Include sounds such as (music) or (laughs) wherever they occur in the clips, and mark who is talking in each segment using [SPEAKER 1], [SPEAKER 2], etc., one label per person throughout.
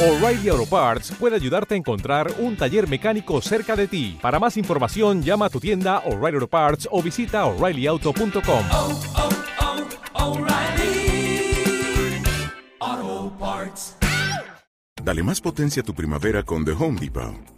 [SPEAKER 1] O'Reilly Auto Parts puede ayudarte a encontrar un taller mecánico cerca de ti. Para más información, llama a tu tienda O'Reilly Auto Parts o visita oreillyauto.com.
[SPEAKER 2] oh, oh, Parts.
[SPEAKER 3] Dale más potencia a tu primavera con The Home Depot.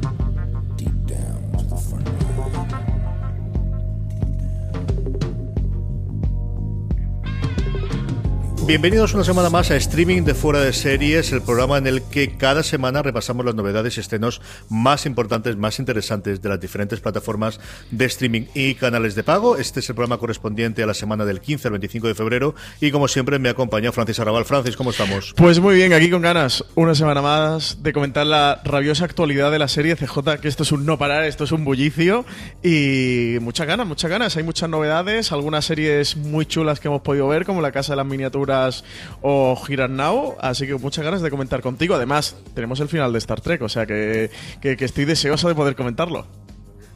[SPEAKER 4] Bienvenidos una semana más a Streaming de Fuera de Series, el programa en el que cada semana repasamos las novedades y estrenos más importantes, más interesantes de las diferentes plataformas de streaming y canales de pago. Este es el programa correspondiente a la semana del 15 al 25 de febrero y como siempre me acompaña Francis Arrabal. Francis, ¿cómo estamos?
[SPEAKER 5] Pues muy bien, aquí con ganas, una semana más de comentar la rabiosa actualidad de la serie CJ, que esto es un no parar, esto es un bullicio y muchas ganas, muchas ganas. Hay muchas novedades, algunas series muy chulas que hemos podido ver, como La Casa de las Miniaturas o and Now, así que muchas ganas de comentar contigo. Además, tenemos el final de Star Trek, o sea que, que, que estoy deseoso de poder comentarlo.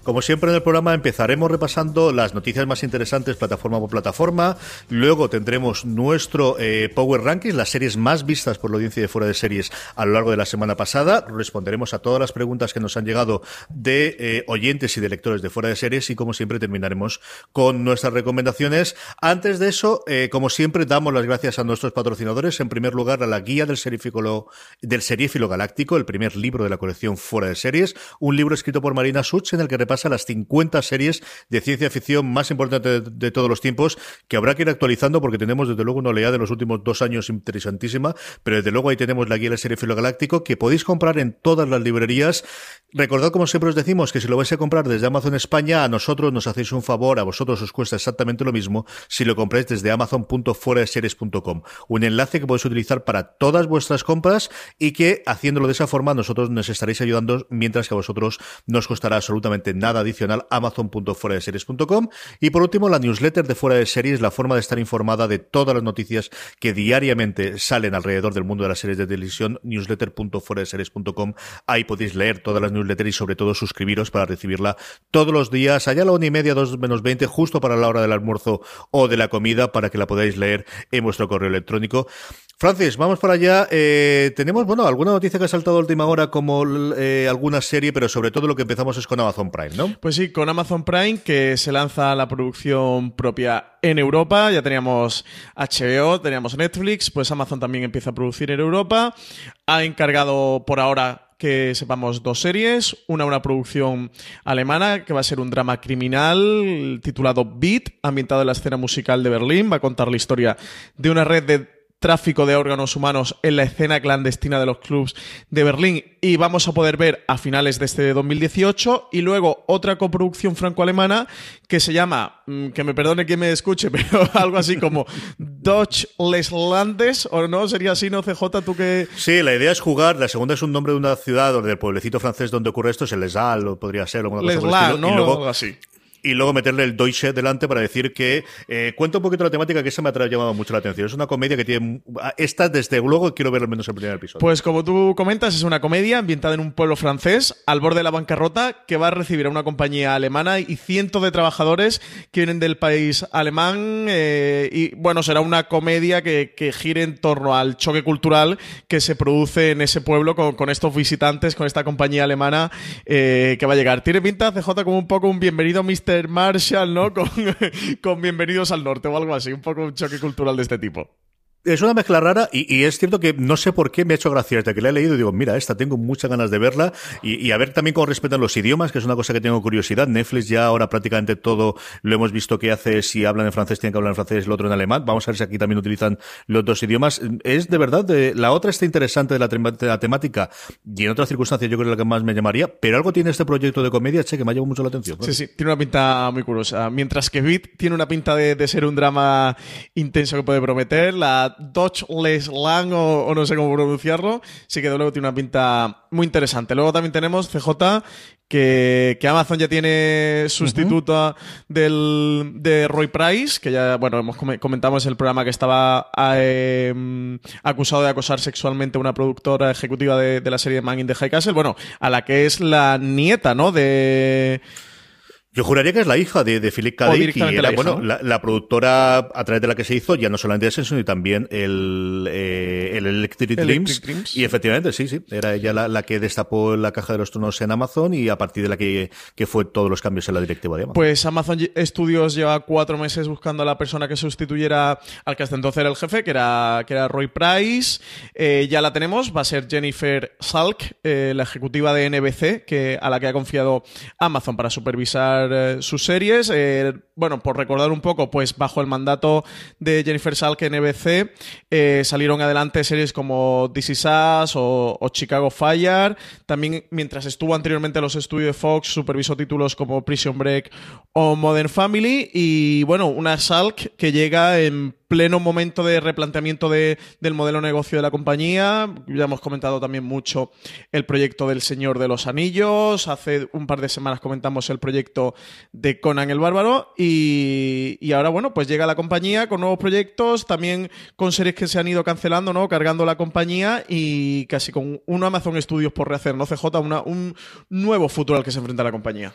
[SPEAKER 4] Como siempre en el programa empezaremos repasando las noticias más interesantes plataforma por plataforma, luego tendremos nuestro eh, Power Rankings, las series más vistas por la audiencia de fuera de series a lo largo de la semana pasada, responderemos a todas las preguntas que nos han llegado de eh, oyentes y de lectores de fuera de series y como siempre terminaremos con nuestras recomendaciones. Antes de eso, eh, como siempre damos las gracias a nuestros patrocinadores, en primer lugar a la guía del seriéfilo, del galáctico, el primer libro de la colección fuera de series, un libro escrito por Marina Such en el que repasa a las 50 series de ciencia ficción más importantes de, de, todos los tiempos, que habrá que ir actualizando porque tenemos desde luego una oleada de los últimos dos años interesantísima, pero desde luego ahí tenemos la guía del serie Filo Galáctico que podéis comprar en todas las librerías. Recordad, como siempre os decimos, que si lo vais a comprar desde Amazon España, a nosotros nos hacéis un favor, a vosotros os cuesta exactamente lo mismo si lo compráis desde amazon.fueradeseries.com. Un enlace que podéis utilizar para todas vuestras compras y que haciéndolo de esa forma nosotros nos estaréis ayudando mientras que a vosotros no os costará absolutamente nada adicional amazon.fueradeseries.com y por último la newsletter de Fuera de Series, la forma de estar informada de todas las noticias que diariamente salen alrededor del mundo de las series de televisión, newsletter.fueradeseries.com. Ahí podéis leer todas las newsletters y sobre todo suscribiros para recibirla todos los días, allá a la una y media, dos menos veinte, justo para la hora del almuerzo o de la comida, para que la podáis leer en vuestro correo electrónico. Francis, vamos por allá. Eh, tenemos, bueno, alguna noticia que ha saltado a última hora, como eh, alguna serie, pero sobre todo lo que empezamos es con Amazon Prime, ¿no?
[SPEAKER 5] Pues sí, con Amazon Prime, que se lanza la producción propia en Europa. Ya teníamos HBO, teníamos Netflix, pues Amazon también empieza a producir en Europa. Ha encargado por ahora que sepamos dos series, una una producción alemana que va a ser un drama criminal titulado Beat, ambientado en la escena musical de Berlín, va a contar la historia de una red de tráfico de órganos humanos en la escena clandestina de los clubs de Berlín y vamos a poder ver a finales de este 2018 y luego otra coproducción franco-alemana que se llama, que me perdone quien me escuche, (laughs) pero algo así como Deutsch Landes o no, sería así, ¿no, CJ? ¿Tú que
[SPEAKER 4] Sí, la idea es jugar, la segunda es un nombre de una ciudad o del pueblecito francés donde ocurre esto, es el Lesal, o podría ser, o alguna cosa el estilo,
[SPEAKER 5] ¿no?
[SPEAKER 4] y luego
[SPEAKER 5] algo así
[SPEAKER 4] y luego meterle el Deutsche delante para decir que eh, cuenta un poquito la temática que esa me ha llamado mucho la atención. Es una comedia que tiene esta desde luego quiero ver al menos el primer episodio.
[SPEAKER 5] Pues como tú comentas es una comedia ambientada en un pueblo francés al borde de la bancarrota que va a recibir a una compañía alemana y cientos de trabajadores que vienen del país alemán eh, y bueno será una comedia que, que, gire en torno al choque cultural que se produce en ese pueblo con, con estos visitantes con esta compañía alemana eh, que va a llegar. Tiene pinta CJ como un poco un bienvenido Mr. Marshall, ¿no? (laughs) Con, con, Bienvenidos al Norte o algo así, un poco un choque cultural de este tipo.
[SPEAKER 4] Es una mezcla rara y, y es cierto que no sé por qué me ha hecho gracia desde que la he leído y digo, mira, esta tengo muchas ganas de verla y, y a ver también cómo respetan los idiomas, que es una cosa que tengo curiosidad. Netflix ya ahora prácticamente todo lo hemos visto que hace, si hablan en francés tienen que hablar en francés, el otro en alemán. Vamos a ver si aquí también utilizan los dos idiomas. Es de verdad, de, la otra está interesante de la, de la temática y en otras circunstancias yo creo que es la que más me llamaría, pero algo tiene este proyecto de comedia, che, que me ha llamado mucho la atención.
[SPEAKER 5] Sí, sí, tiene una pinta muy curiosa. Mientras que Beat tiene una pinta de, de ser un drama intenso que puede prometer, la Dodge Les Lang, o, o no sé cómo pronunciarlo, sí que de luego tiene una pinta muy interesante. Luego también tenemos CJ, que, que Amazon ya tiene sustituta del, de Roy Price, que ya, bueno, hemos come- comentamos el programa que estaba eh, mm, acusado de acosar sexualmente a una productora ejecutiva de, de la serie Man in the High Castle, bueno, a la que es la nieta, ¿no? De...
[SPEAKER 4] Yo juraría que es la hija de, de Philip K. Dick y era,
[SPEAKER 5] la hija,
[SPEAKER 4] bueno,
[SPEAKER 5] ¿no?
[SPEAKER 4] la, la productora a través de la que se hizo ya no solamente Ascension, sino también el, eh, el Electric,
[SPEAKER 5] Electric
[SPEAKER 4] Dreams.
[SPEAKER 5] Dreams.
[SPEAKER 4] Y efectivamente, sí, sí, era ella la, la que destapó la caja de los turnos en Amazon y a partir de la que, que fue todos los cambios en la directiva de Amazon.
[SPEAKER 5] Pues Amazon Studios lleva cuatro meses buscando a la persona que sustituyera al que hasta entonces era el jefe, que era, que era Roy Price. Eh, ya la tenemos, va a ser Jennifer Salk, eh, la ejecutiva de NBC, que, a la que ha confiado Amazon para supervisar eh, sus series. Eh, bueno, por recordar un poco, pues bajo el mandato de Jennifer Salk en NBC eh, salieron adelante series como This Is Us o, o Chicago Fire. También, mientras estuvo anteriormente en los estudios de Fox, supervisó títulos como Prison Break o Modern Family. Y bueno, una Salk que llega en pleno momento de replanteamiento de- del modelo de negocio de la compañía. Ya hemos comentado también mucho el proyecto del Señor de los Anillos. Hace un par de semanas comentamos el proyecto de Conan el Bárbaro. Y, y ahora, bueno, pues llega la compañía con nuevos proyectos, también con series que se han ido cancelando, ¿no? Cargando la compañía y casi con un Amazon Studios por rehacer, ¿no? CJ, una- un nuevo futuro al que se enfrenta la compañía.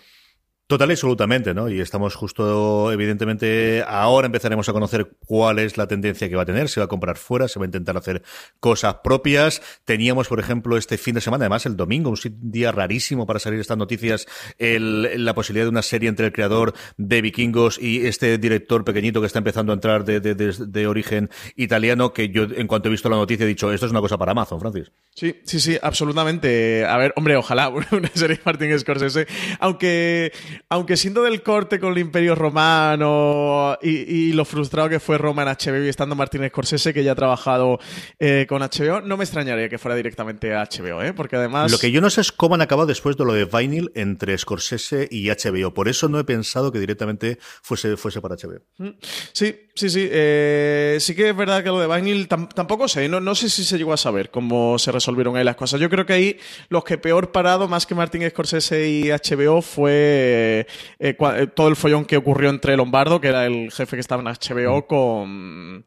[SPEAKER 4] Total y absolutamente, ¿no? Y estamos justo, evidentemente, ahora empezaremos a conocer cuál es la tendencia que va a tener. Se va a comprar fuera, se va a intentar hacer cosas propias. Teníamos, por ejemplo, este fin de semana, además el domingo, un día rarísimo para salir estas noticias, el- la posibilidad de una serie entre el creador de Vikingos y este director pequeñito que está empezando a entrar de, de- de- de origen italiano, que yo, en cuanto he visto la noticia, he dicho, esto es una cosa para Amazon, Francis.
[SPEAKER 5] Sí, sí, sí, absolutamente. A ver, hombre, ojalá (laughs) una serie de Martin Scorsese. Aunque, aunque siendo del corte con el Imperio Romano y, y lo frustrado que fue Roma en HBO y estando Martin Scorsese, que ya ha trabajado eh, con HBO, no me extrañaría que fuera directamente a HBO, ¿eh? Porque además.
[SPEAKER 4] Lo que yo no sé es cómo han acabado después de lo de Vinyl entre Scorsese y HBO. Por eso no he pensado que directamente fuese, fuese para HBO.
[SPEAKER 5] Sí, sí, sí. eh, sí que es verdad que lo de Vinyl tam- tampoco sé. No, no sé si se llegó a saber cómo se resolvieron ahí las cosas. Yo creo que ahí los que peor parado, más que Martin Scorsese y HBO, fue eh, cua- eh, todo el follón que ocurrió entre Lombardo, que era el jefe que estaba en HBO, con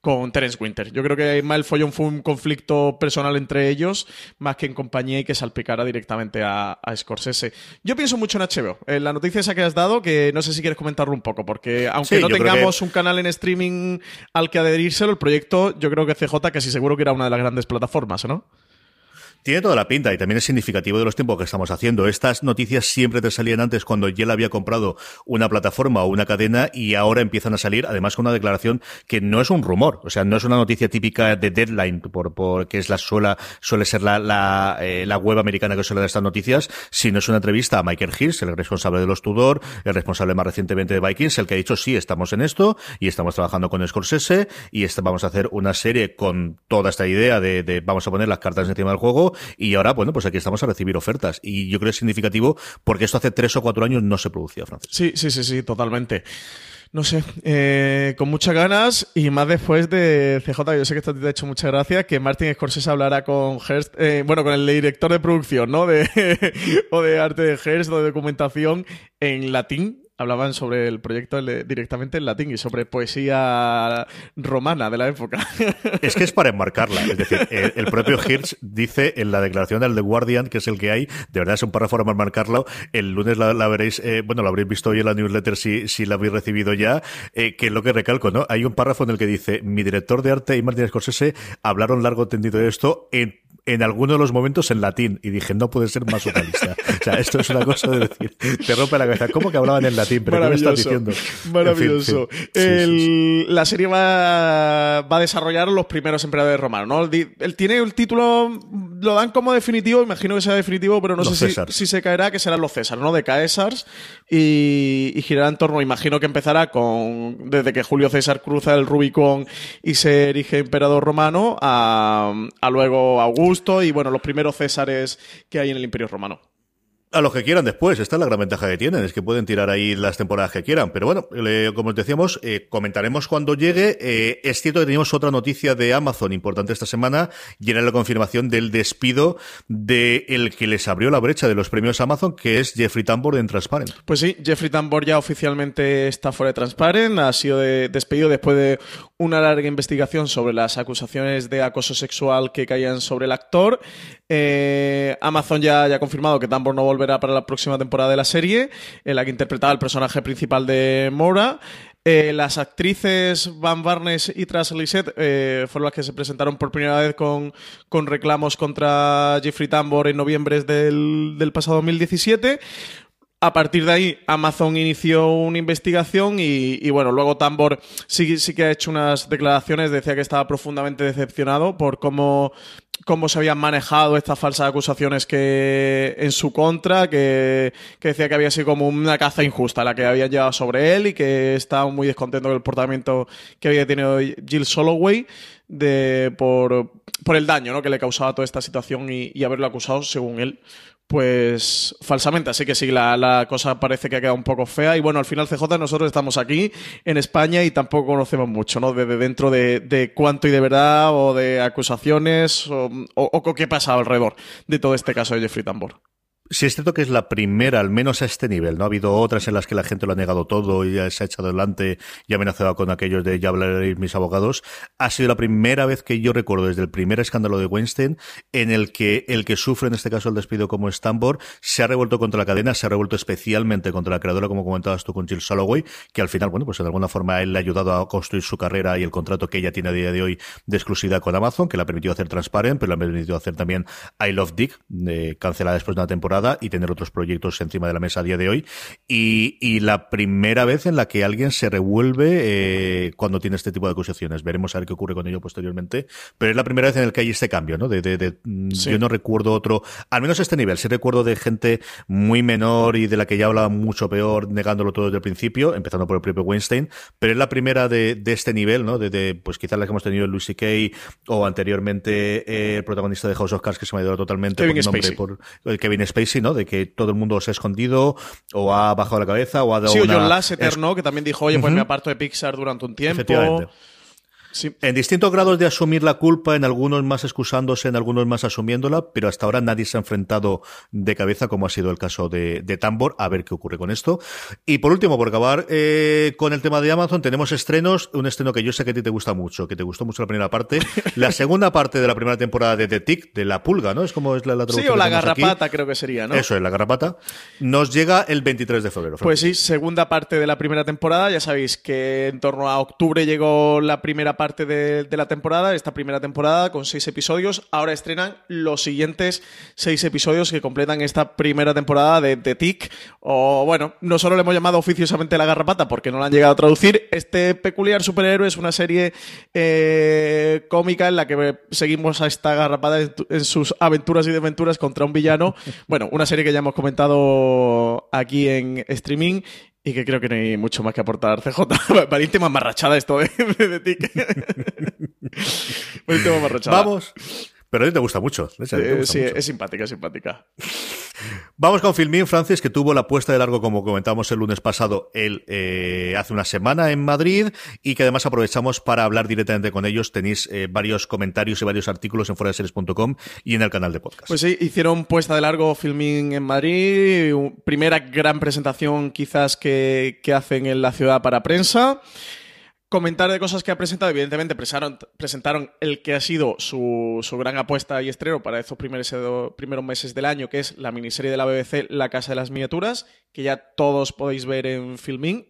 [SPEAKER 5] con Terence Winter. Yo creo que más el follón fue un conflicto personal entre ellos, más que en compañía y que salpicara directamente a, a Scorsese. Yo pienso mucho en HBO. En la noticia esa que has dado, que no sé si quieres comentarlo un poco, porque aunque
[SPEAKER 4] Sí,
[SPEAKER 5] no tengamos
[SPEAKER 4] que-
[SPEAKER 5] un canal en streaming al que adherírselo, el proyecto, yo creo que CJ casi seguro que era una de las grandes plataformas, ¿no?
[SPEAKER 4] Tiene toda la pinta y también es significativo de los tiempos que estamos haciendo. Estas noticias siempre te salían antes cuando Yale había comprado una plataforma o una cadena y ahora empiezan a salir, además con una declaración que no es un rumor, o sea, no es una noticia típica de Deadline, por, por que es la suela, suele ser la, la, eh, la web americana que suele dar estas noticias, sino es una entrevista a Michael Hirsch, el responsable de los Tudor, el responsable más recientemente de Vikings, el que ha dicho sí, estamos en esto y estamos trabajando con Scorsese y esta- vamos a hacer una serie con toda esta idea de, de vamos a poner las cartas encima del juego y ahora, bueno, pues aquí estamos a recibir ofertas. Y yo creo que es significativo porque esto hace tres o cuatro años no se producía, Francis.
[SPEAKER 5] Sí, sí, sí, sí, totalmente. No sé, eh, con muchas ganas y más después de CJ, yo sé que esto te ha hecho mucha gracia, que Martin Scorsese hablará con Hearst, eh, bueno, con el director de producción, ¿no? De, (laughs) o de arte de Hearst o de documentación en latín. Hablaban sobre el proyecto directamente en latín y sobre poesía romana de la época. (laughs)
[SPEAKER 4] Es que es para enmarcarla. Es decir, el, propio Hirsch dice en la declaración del The Guardian, que es el que hay, de verdad es un párrafo para enmarcarlo. El lunes la, la veréis, eh, bueno, lo habréis visto hoy en la newsletter si, si la habéis recibido ya, eh, que es lo que recalco, ¿no? Hay un párrafo en el que dice, mi director de arte y Martin Scorsese hablaron largo tendido de esto en en alguno de los momentos en latín y dije, no puede ser más surrealista. (laughs) o sea, esto es una cosa de decir, te rompe la cabeza. ¿Cómo que hablaban en latín? ¿Pero qué me estás diciendo?
[SPEAKER 5] Maravilloso.
[SPEAKER 4] En fin, sí.
[SPEAKER 5] El-
[SPEAKER 4] Sí, sí, sí.
[SPEAKER 5] La serie va, va a desarrollar los primeros emperadores romanos, ¿no? Él, tiene el título, lo dan como definitivo, imagino que sea definitivo, pero no
[SPEAKER 4] Los
[SPEAKER 5] sé si se caerá, que serán los César, ¿no? De Caesars y, y girará en torno, imagino que empezará con, desde que Julio César cruza el Rubicón y se erige emperador romano, a, a luego Augusto y, bueno, los primeros Césares que hay en el Imperio Romano.
[SPEAKER 4] A los que quieran después, esta es la gran ventaja que tienen, es que pueden tirar ahí las temporadas que quieran. Pero bueno, le- como os decíamos, eh, comentaremos cuando llegue. Eh, es cierto que teníamos otra noticia de Amazon importante esta semana, y era la confirmación del despido de el que les abrió la brecha de los premios Amazon, que es Jeffrey Tambor en Transparent.
[SPEAKER 5] Pues sí, Jeffrey Tambor ya oficialmente está fuera de Transparent, ha sido de- despedido después de una larga investigación sobre las acusaciones de acoso sexual que caían sobre el actor. Eh, Amazon ya, ha confirmado que Tambor no volverá para la próxima temporada de la serie, en la que interpretaba el personaje principal de Mora. Eh, las actrices Van Barnes y Tras Lisette eh, fueron las que se presentaron por primera vez con, con reclamos contra Jeffrey Tambor en noviembre del pasado 2017. A partir de ahí, Amazon inició una investigación y, bueno, luego Tambor sí, sí que ha hecho unas declaraciones, decía que estaba profundamente decepcionado por cómo, cómo se habían manejado estas falsas acusaciones que en su contra, que, decía que había sido como una caza injusta la que habían llevado sobre él y que estaba muy descontento del comportamiento que había tenido Jill Soloway de, por, por el daño ¿no? que le causaba toda esta situación y haberlo acusado, según él, pues falsamente. Así que sí, la, cosa parece que ha quedado un poco fea. Y bueno, al final, CJ, nosotros estamos aquí en España y tampoco conocemos mucho, ¿no? Desde dentro de, cuánto y de verdad, o de acusaciones, o, o qué pasa alrededor de todo este caso de Jeffrey Tambor.
[SPEAKER 4] Sí, es cierto que es la primera, al menos a este nivel. No ha habido otras en las que la gente lo ha negado todo y se ha echado adelante y ha amenazado con aquellos de ya hablaréis mis abogados. Ha sido la primera vez que yo recuerdo desde el primer escándalo de Weinstein en el que el que sufre en este caso el despido como Stambor se ha revuelto contra la cadena, se ha revuelto especialmente contra la creadora, como comentabas tú con Jill Soloway, que al final, bueno, pues de alguna forma él le ha ayudado a construir su carrera y el contrato que ella tiene a día de hoy de exclusividad con Amazon, que le ha permitido hacer Transparent, pero le ha permitido hacer también I Love Dick, eh, cancelada después de una temporada y tener otros proyectos encima de la mesa a día de hoy. Y, y la primera vez en la que alguien se revuelve eh, cuando tiene este tipo de acusaciones. Veremos a ver qué ocurre con ello posteriormente. Pero es la primera vez en la que hay este cambio, ¿no? De, de, de
[SPEAKER 5] Sí.
[SPEAKER 4] Yo no recuerdo otro, al menos este nivel. Sí recuerdo de gente muy menor y de la que ya hablaba mucho peor, negándolo todo desde el principio, empezando por el propio Weinstein. Pero es la primera de, de este nivel, ¿no? De, de, pues quizás la que hemos tenido en Lucy Kay o anteriormente eh, el protagonista de House of Cards que se me ha ido totalmente
[SPEAKER 5] Kevin
[SPEAKER 4] por nombre, el Kevin Spacey, ¿no? De que todo el mundo se ha escondido o ha bajado la cabeza o ha dado
[SPEAKER 5] Sí, o
[SPEAKER 4] una...
[SPEAKER 5] John Lasseter,
[SPEAKER 4] es-
[SPEAKER 5] ¿no? Que también dijo, oye, pues me aparto de Pixar durante un tiempo.
[SPEAKER 4] Efectivamente.
[SPEAKER 5] Sí.
[SPEAKER 4] En distintos grados de asumir la culpa, en algunos más excusándose, en algunos más asumiéndola, pero hasta ahora nadie se ha enfrentado de cabeza, como ha sido el caso de, de Tambor, a ver qué ocurre con esto. Y por último, por acabar eh, con el tema de Amazon, tenemos estrenos, un estreno que yo sé que a ti te gusta mucho, que te gustó mucho la primera parte, (laughs) la segunda parte de la primera temporada de The Tick, de La Pulga, ¿no? Es como es la, la
[SPEAKER 5] Sí,
[SPEAKER 4] traducción
[SPEAKER 5] o
[SPEAKER 4] que
[SPEAKER 5] la
[SPEAKER 4] tenemos aquí.
[SPEAKER 5] garrapata creo que sería, ¿no?
[SPEAKER 4] Eso es, la garrapata. Nos llega el 23 de febrero.
[SPEAKER 5] Pues sí, segunda parte de la primera temporada. Ya sabéis que en torno a octubre llegó la primera parte de, de la temporada, esta primera temporada con seis episodios. Ahora estrenan los siguientes seis episodios que completan esta primera temporada de, de Tick. O bueno, no solo le hemos llamado oficiosamente La Garrapata porque no la han llegado a traducir. Este peculiar superhéroe es una serie eh, cómica en la que seguimos a esta garrapata en, en sus aventuras y desventuras contra un villano. Bueno, una serie que ya hemos comentado aquí en streaming y que creo que no hay mucho más que aportar. CJ, para irte más marrachada esto de, de, de ti.
[SPEAKER 4] Vamos. Pero a ti te gusta mucho. de hecho, a ti te gusta
[SPEAKER 5] sí,
[SPEAKER 4] mucho.
[SPEAKER 5] es simpática, es simpática. (laughs)
[SPEAKER 4] Vamos con Filmin, Francis, que tuvo la puesta de largo, como comentábamos el lunes pasado, el, eh, hace una semana en Madrid, y que además aprovechamos para hablar directamente con ellos. Tenéis eh, varios comentarios y varios artículos en fueradeseries.com y en el canal de podcast.
[SPEAKER 5] Pues sí, hicieron puesta de largo filming en Madrid, primera gran presentación quizás que, que hacen en la ciudad para prensa. Comentar de cosas que ha presentado, evidentemente presentaron, el que ha sido su, su gran apuesta y estreno para estos primeros, primeros meses del año, que es la miniserie de la BBC La Casa de las Miniaturas, que ya todos podéis ver en Filmin.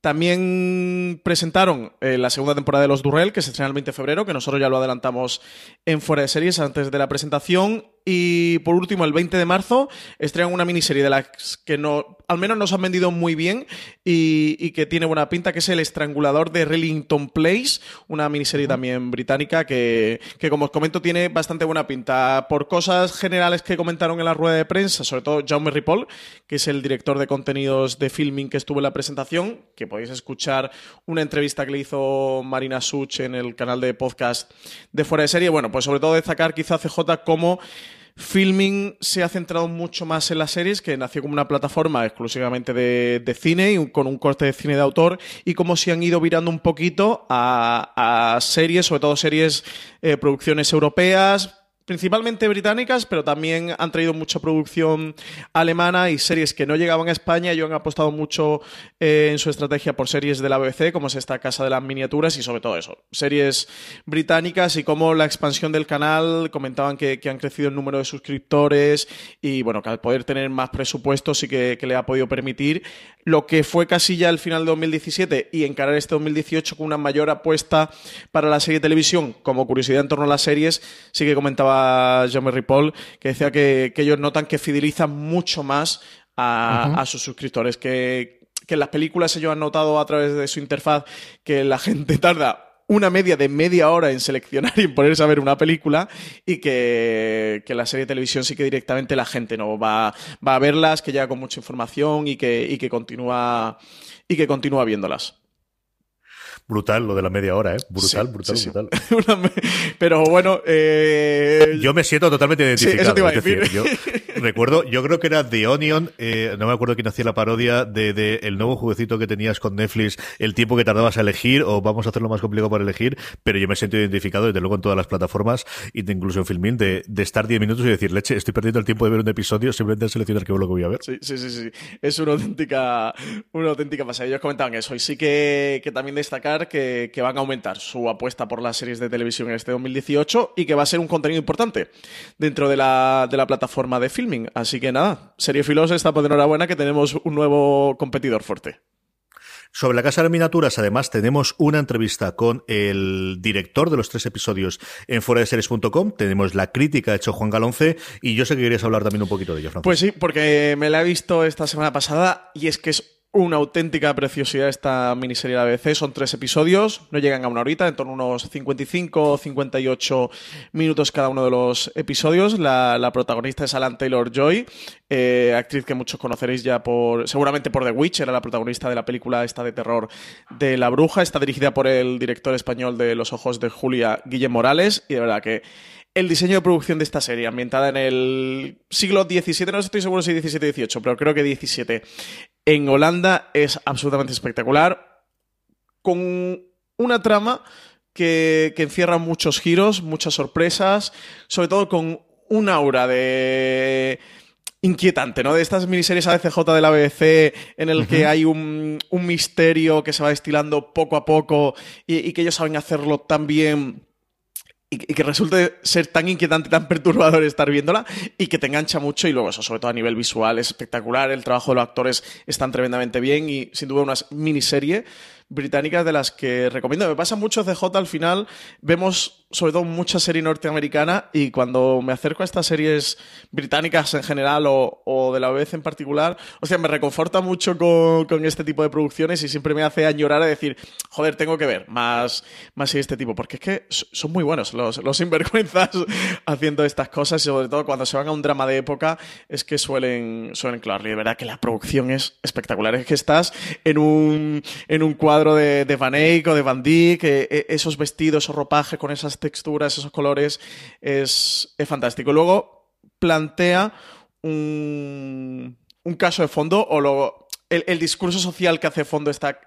[SPEAKER 5] También presentaron eh, la segunda temporada de Los Durrell, que se estrena el 20 de febrero, que nosotros ya lo adelantamos en Fuera de Series antes de la presentación. Y por último, el 20 de marzo, estrenan una miniserie de las que no, al menos nos han vendido muy bien y, y que tiene buena pinta, que es El Estrangulador de Rillington Place, una miniserie también británica que, que, como os comento, tiene bastante buena pinta. Por cosas generales que comentaron en la rueda de prensa, sobre todo Jaume Ripoll, que es el director de contenidos de filming que estuvo en la presentación, que podéis escuchar una entrevista que le hizo Marina Such en el canal de podcast de Fuera de Serie. Bueno, pues sobre todo destacar quizá CJ como Filming se ha centrado mucho más en las series, que nació como una plataforma exclusivamente de, de cine y con un corte de cine de autor, y cómo se han ido virando un poquito a, a series, sobre todo series, eh, producciones europeas, principalmente británicas, pero también han traído mucha producción alemana y series que no llegaban a España. Ellos han apostado mucho eh, en su estrategia por series de la BBC, como es esta Casa de las Miniaturas, y sobre todo eso, series británicas y cómo la expansión del canal comentaban que, han crecido el número de suscriptores y bueno, que al poder tener más presupuesto sí que, que le ha podido permitir lo que fue casi ya el final de 2017 y encarar este 2018 con una mayor apuesta para la serie de televisión, como curiosidad en torno a las series, sí que comentaba Jean Ripoll, que decía que, que, ellos notan que fidelizan mucho más a, uh -huh. a sus suscriptores, que, que en las películas ellos han notado a través de su interfaz que la gente (laughs) tarda una media de media hora en seleccionar y en ponerse a ver una película y que, que, la serie de televisión sí que directamente la gente no va, va a verlas, que llega con mucha información y que, y que continúa y que continúa viéndolas.
[SPEAKER 4] Brutal lo de la media hora, ¿eh? Brutal, sí, brutal, sí, brutal. (laughs)
[SPEAKER 5] Sí. Pero bueno, eh...
[SPEAKER 4] yo me siento totalmente identificado. eso te iba a decir. decir yo recuerdo, yo creo que era The Onion, eh, no me acuerdo quién hacía la parodia de, el nuevo jueguecito que tenías con Netflix, el tiempo que tardabas a elegir, o vamos a hacerlo más complicado para elegir, pero yo me siento identificado desde luego en todas las plataformas, incluso en Filmin, de, de estar 10 minutos y decir, leche, estoy perdiendo el tiempo de ver un episodio simplemente en seleccionar qué es lo que voy a ver.
[SPEAKER 5] Sí, sí, sí, sí. Es una auténtica, una auténtica pasada. Ellos comentaban eso, y sí que, que también destacar que, van a aumentar su apuesta por las series de televisión en este 2018 y que va a ser un contenido importante dentro de la, de la plataforma de Así que nada, Serie Filos está por enhorabuena que tenemos un nuevo competidor fuerte.
[SPEAKER 4] Sobre la Casa de Miniaturas, además, tenemos una entrevista con el director de los tres episodios en foradeseries.com. Tenemos la crítica hecho Juan Galonce y yo sé que querías hablar también un poquito de ello, Francisco.
[SPEAKER 5] Pues sí, porque me la he visto esta semana pasada y es que es una auténtica preciosidad esta miniserie de ABC. Son tres episodios, no llegan a una horita, en torno a unos 55 o 58 minutos cada uno de los episodios. La, la protagonista es Alan Taylor Joy, eh, actriz que muchos conoceréis ya por, seguramente por The Witch, era la protagonista de la película esta de terror de La Bruja. Está dirigida por el director español de Los Ojos de Julia, Guillermo Morales, y de verdad que el diseño de producción de esta serie, ambientada en el siglo XVII, no estoy seguro si XVII-XVIII, pero creo que XVII, en Holanda, es absolutamente espectacular, con una trama que, que encierra muchos giros, muchas sorpresas, sobre todo con un aura de inquietante, ¿no? De estas miniseries ABCJ de la BBC en el uh -huh. que hay un, un, misterio que se va destilando poco a poco y, y que ellos saben hacerlo tan bien y, que resulte ser tan inquietante, tan perturbador estar viéndola y que te engancha mucho y luego eso, sobre todo a nivel visual, es espectacular, el trabajo de los actores están tremendamente bien y sin duda una miniserie británica de las que recomiendo. Me pasa mucho CJ al final, vemos sobre todo mucha serie norteamericana y cuando me acerco a estas series británicas en general o, o de la BBC en particular, o sea, me reconforta mucho con, con, este tipo de producciones y siempre me hace añorar a decir, joder, tengo que ver más, más de este tipo, porque es que son muy buenos los, los sinvergüenzas (laughs) haciendo estas cosas y sobre todo cuando se van a un drama de época es que suelen, suelen clavarle. De verdad que la producción es espectacular, es que estás en un, en un cuadro de, Van Eyck o de Van Dyck, eh, esos vestidos, esos ropajes con esas texturas, esos colores, es, es fantástico. Luego plantea un, un, caso de fondo o lo, el, el, discurso social que hace fondo esta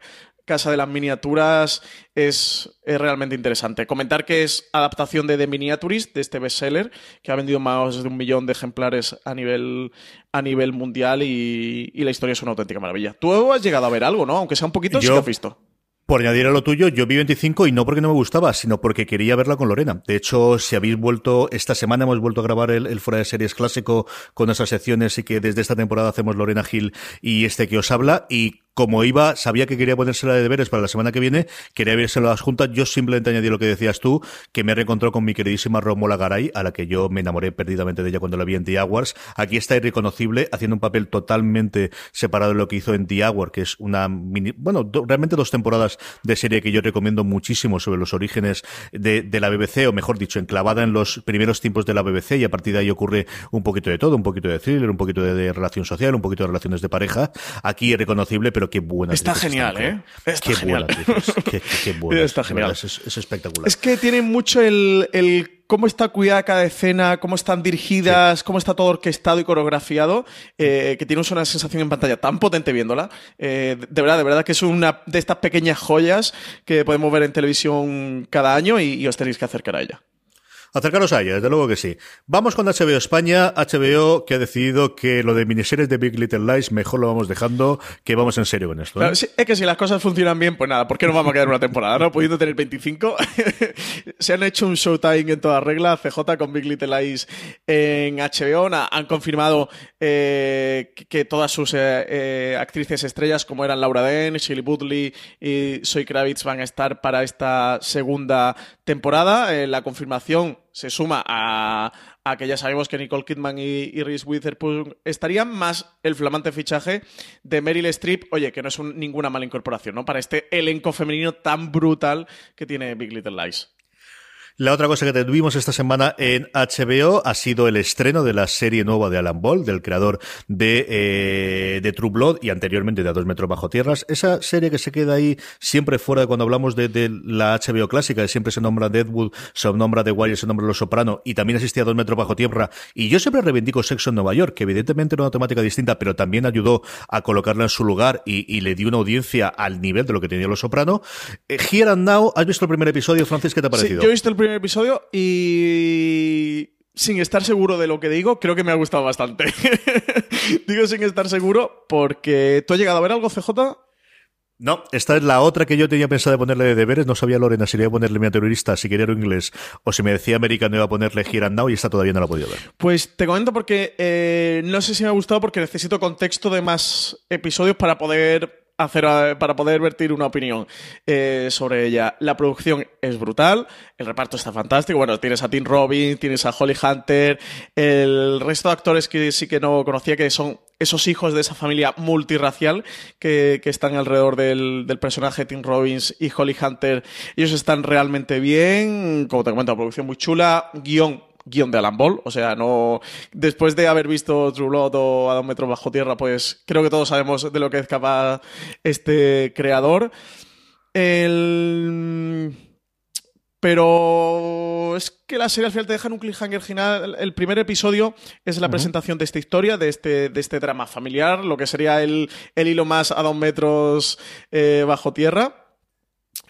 [SPEAKER 5] Casa de las Miniaturas es, es, realmente interesante. Comentar que es adaptación de The Miniaturist, de este bestseller, que ha vendido más de un millón de ejemplares a nivel, a nivel mundial y, y la historia es una auténtica maravilla. Tú has llegado a ver algo, ¿no? Aunque sea un poquito,
[SPEAKER 4] Yo...
[SPEAKER 5] sí que has visto.
[SPEAKER 4] Por añadir a lo tuyo, yo vi 25 y no porque no me gustaba, sino porque quería verla con Lorena. De hecho, si habéis vuelto, esta semana hemos vuelto a grabar el, el Fuera de Series clásico con esas secciones y que desde esta temporada hacemos Lorena Gil y este que os habla. Y como iba, sabía que quería ponérsela de deberes para la semana que viene, quería vérselo a las juntas. Yo simplemente añadí lo que decías tú, que me reencontró con mi queridísima Romola Garay, a la que yo me enamoré perdidamente de ella cuando la vi en The Hours. Aquí está irreconocible, haciendo un papel totalmente separado de lo que hizo en The Hour, que es una mini, bueno, realmente dos temporadas de serie que yo recomiendo muchísimo sobre los orígenes de, de la BBC, o mejor dicho, enclavada en los primeros tiempos de la BBC, y a partir de ahí ocurre un poquito de todo, un poquito de thriller, un poquito de, de relación social, un poquito de relaciones de pareja. Aquí irreconocible, pero qué buena
[SPEAKER 5] Está genial. ¿eh? Está
[SPEAKER 4] qué
[SPEAKER 5] genial.
[SPEAKER 4] buena es, qué, qué- qué (laughs) buena
[SPEAKER 5] Está
[SPEAKER 4] es, de
[SPEAKER 5] genial.
[SPEAKER 4] verdad, Es, es espectacular.
[SPEAKER 5] Es que tiene mucho el, el cómo está cuidada cada escena, cómo están dirigidas, cómo está todo orquestado y coreografiado, eh, que tienes una sensación en pantalla tan potente viéndola. Eh, de verdad, de verdad que es una de estas pequeñas joyas que podemos ver en televisión cada año y, y os tenéis que acercar a ella.
[SPEAKER 4] Acercaros a ella, desde luego que sí. Vamos con HBO España, HBO que ha decidido que lo de miniseries de Big Little Lies mejor lo vamos dejando, que vamos en serio con esto. ¿eh?
[SPEAKER 5] Claro, es que si las cosas funcionan bien, pues nada, ¿por qué nos vamos a quedar una temporada, no? Pudiendo tener 25. (laughs) Se han hecho un showtime en toda regla, CJ con Big Little Lies en HBO. Han confirmado eh, que- todas sus eh, actrices estrellas, como eran Laura Dern, Shirley Woodley y Zoe Kravitz, van a estar para esta segunda temporada. Eh, la confirmación se suma a, a que ya sabemos que Nicole Kidman y, y Reese Witherspoon estarían, más el flamante fichaje de Meryl Streep, oye, que no es un- ninguna mala incorporación, ¿no? Para este elenco femenino tan brutal que tiene Big Little Lies.
[SPEAKER 4] La otra cosa que tuvimos esta semana en HBO ha sido el estreno de la serie nueva de Alan Ball, del creador de, eh, de True Blood y anteriormente de A Dos Metros Bajo Tierras. Esa serie que se queda ahí siempre fuera de cuando hablamos de, de la HBO clásica, que siempre se nombra Deadwood, se nombra The Wire, se nombra Los Soprano y también asistía a Dos Metros Bajo Tierra. Y yo siempre reivindico Sexo en Nueva York, que evidentemente era una temática distinta, pero también ayudó a colocarla en su lugar y, y le dio una audiencia al nivel de lo que tenía Los Soprano. Eh, Here and Now, ¿has visto el primer episodio, Francis? ¿Qué te ha
[SPEAKER 5] Sí,
[SPEAKER 4] parecido?
[SPEAKER 5] yo he visto el primer episodio y sin estar seguro de lo que digo, creo que me ha gustado bastante. (laughs) digo sin estar seguro porque tú has llegado a ver algo, CJ.
[SPEAKER 4] No, esta es la otra que yo tenía pensado de ponerle de deberes. No sabía Lorena si le iba a ponerle mi terrorista, si quería inglés, o si me decía americano iba a ponerle Here and Now y esta todavía no la he podido ver.
[SPEAKER 5] Pues te comento porque eh, no sé si me ha gustado porque necesito contexto de más episodios para poder hacer eh, para poder vertir una opinión eh, sobre ella. La producción es brutal, el reparto está fantástico. Bueno, tienes a Tim Robbins, tienes a Holly Hunter, el resto de actores que sí que no conocía, que son esos hijos de esa familia multirracial que, que están alrededor del, del personaje Tim Robbins y Holly Hunter. Ellos están realmente bien, como te comento, producción muy chula, guion guion de Alan Ball, o sea, no después de haber visto True Blood o A dos metros bajo tierra, pues creo que todos sabemos de lo que es capaz este creador. El... Pero es que la serie al final te deja en un cliffhanger final. El primer episodio es la presentación de esta historia, de este, de este drama familiar, lo que sería el, el hilo más a dos metros eh, bajo tierra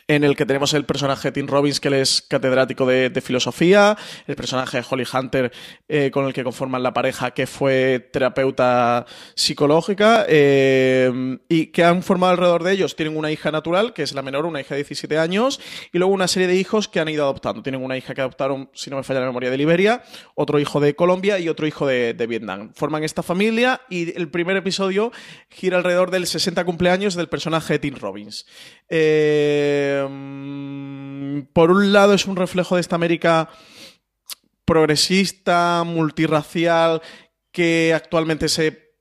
[SPEAKER 5] en el que tenemos el personaje de Tim Robbins, que él es catedrático de, filosofía, el personaje de Holly Hunter, eh, con el que conforman la pareja, que fue terapeuta psicológica, eh, y que han formado alrededor de ellos. Tienen una hija natural, que es la menor, una hija de 17 años, y luego una serie de hijos que han ido adoptando. Tienen una hija que adoptaron, si no me falla la memoria, de Liberia, otro hijo de Colombia y otro hijo de, de Vietnam. Forman esta familia y el primer episodio gira alrededor del 60 cumpleaños del personaje de Tim Robbins. Eh, mm, por un lado es un reflejo de esta América progresista, multirracial, que actualmente se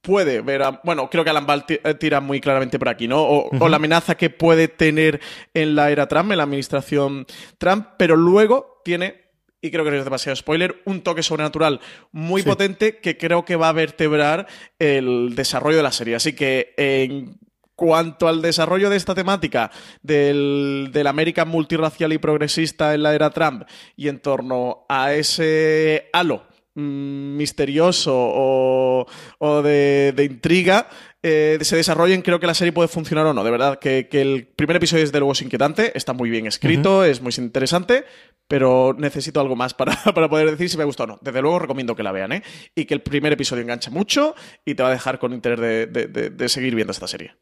[SPEAKER 5] puede ver, a- bueno, creo que Alan Ball eh, tira muy claramente por aquí, ¿no? O, o la amenaza que puede tener en la era Trump, en la administración Trump, pero luego tiene y creo que no es demasiado spoiler, un toque sobrenatural muy potente que creo que va a vertebrar el desarrollo de la serie. Así que en cuanto al desarrollo de esta temática del, del América multirracial y progresista en la era Trump y en torno a ese halo mm, misterioso o, o de, de intriga eh, se desarrollen, creo que la serie puede funcionar o no. De verdad, que, que el primer episodio desde luego es inquietante, está muy bien escrito, es muy interesante, pero necesito algo más para, (laughs) para poder decir si me gusta o no. Desde luego recomiendo que la vean, ¿eh? Y que el primer episodio enganche mucho y te va a dejar con interés de, de- de- de seguir viendo esta serie.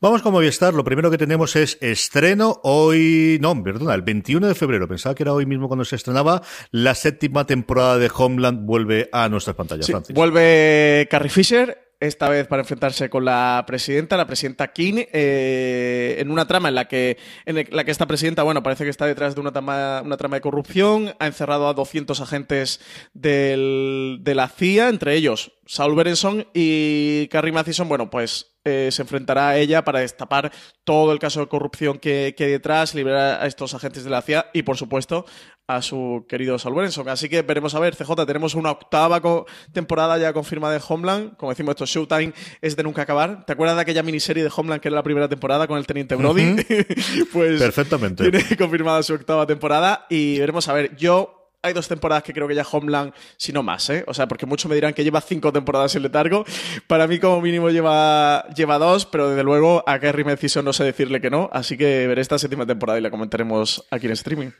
[SPEAKER 4] Vamos con Movistar. Lo primero que tenemos es estreno hoy, no, perdona, el 21 de febrero. Pensaba que era hoy mismo cuando se estrenaba. La séptima temporada de Homeland vuelve a nuestras pantallas,
[SPEAKER 5] Sí,
[SPEAKER 4] Francis.
[SPEAKER 5] vuelve Carrie Fisher esta vez para enfrentarse con la presidenta, la presidenta King, eh, en una trama en la que en la que esta presidenta, bueno, parece que está detrás de una trama, una trama de corrupción, ha encerrado a 200 agentes del- de la CIA, entre ellos Saul Berenson y Carrie Mathison, bueno, pues eh, se enfrentará a ella para destapar todo el caso de corrupción que, que hay detrás, liberar a estos agentes de la CIA y, por supuesto, a su querido Saul Berenson. Así que veremos a ver, CJ, tenemos una octava temporada ya confirmada de Homeland. Como decimos, esto Showtime es de nunca acabar. ¿Te acuerdas de aquella miniserie de Homeland que era la primera temporada con el Teniente Brody? (laughs) pues
[SPEAKER 4] Perfectamente.
[SPEAKER 5] tiene (laughs) confirmada su octava temporada y veremos a ver. Yo hay dos temporadas que creo que ya Homeland, si no más, ¿eh? O sea, porque muchos me dirán que lleva cinco temporadas en letargo. Para mí, como mínimo, lleva, lleva dos, pero desde luego a Kerry Mathison no sé decirle que no. Así que veré esta séptima temporada y la comentaremos aquí en streaming.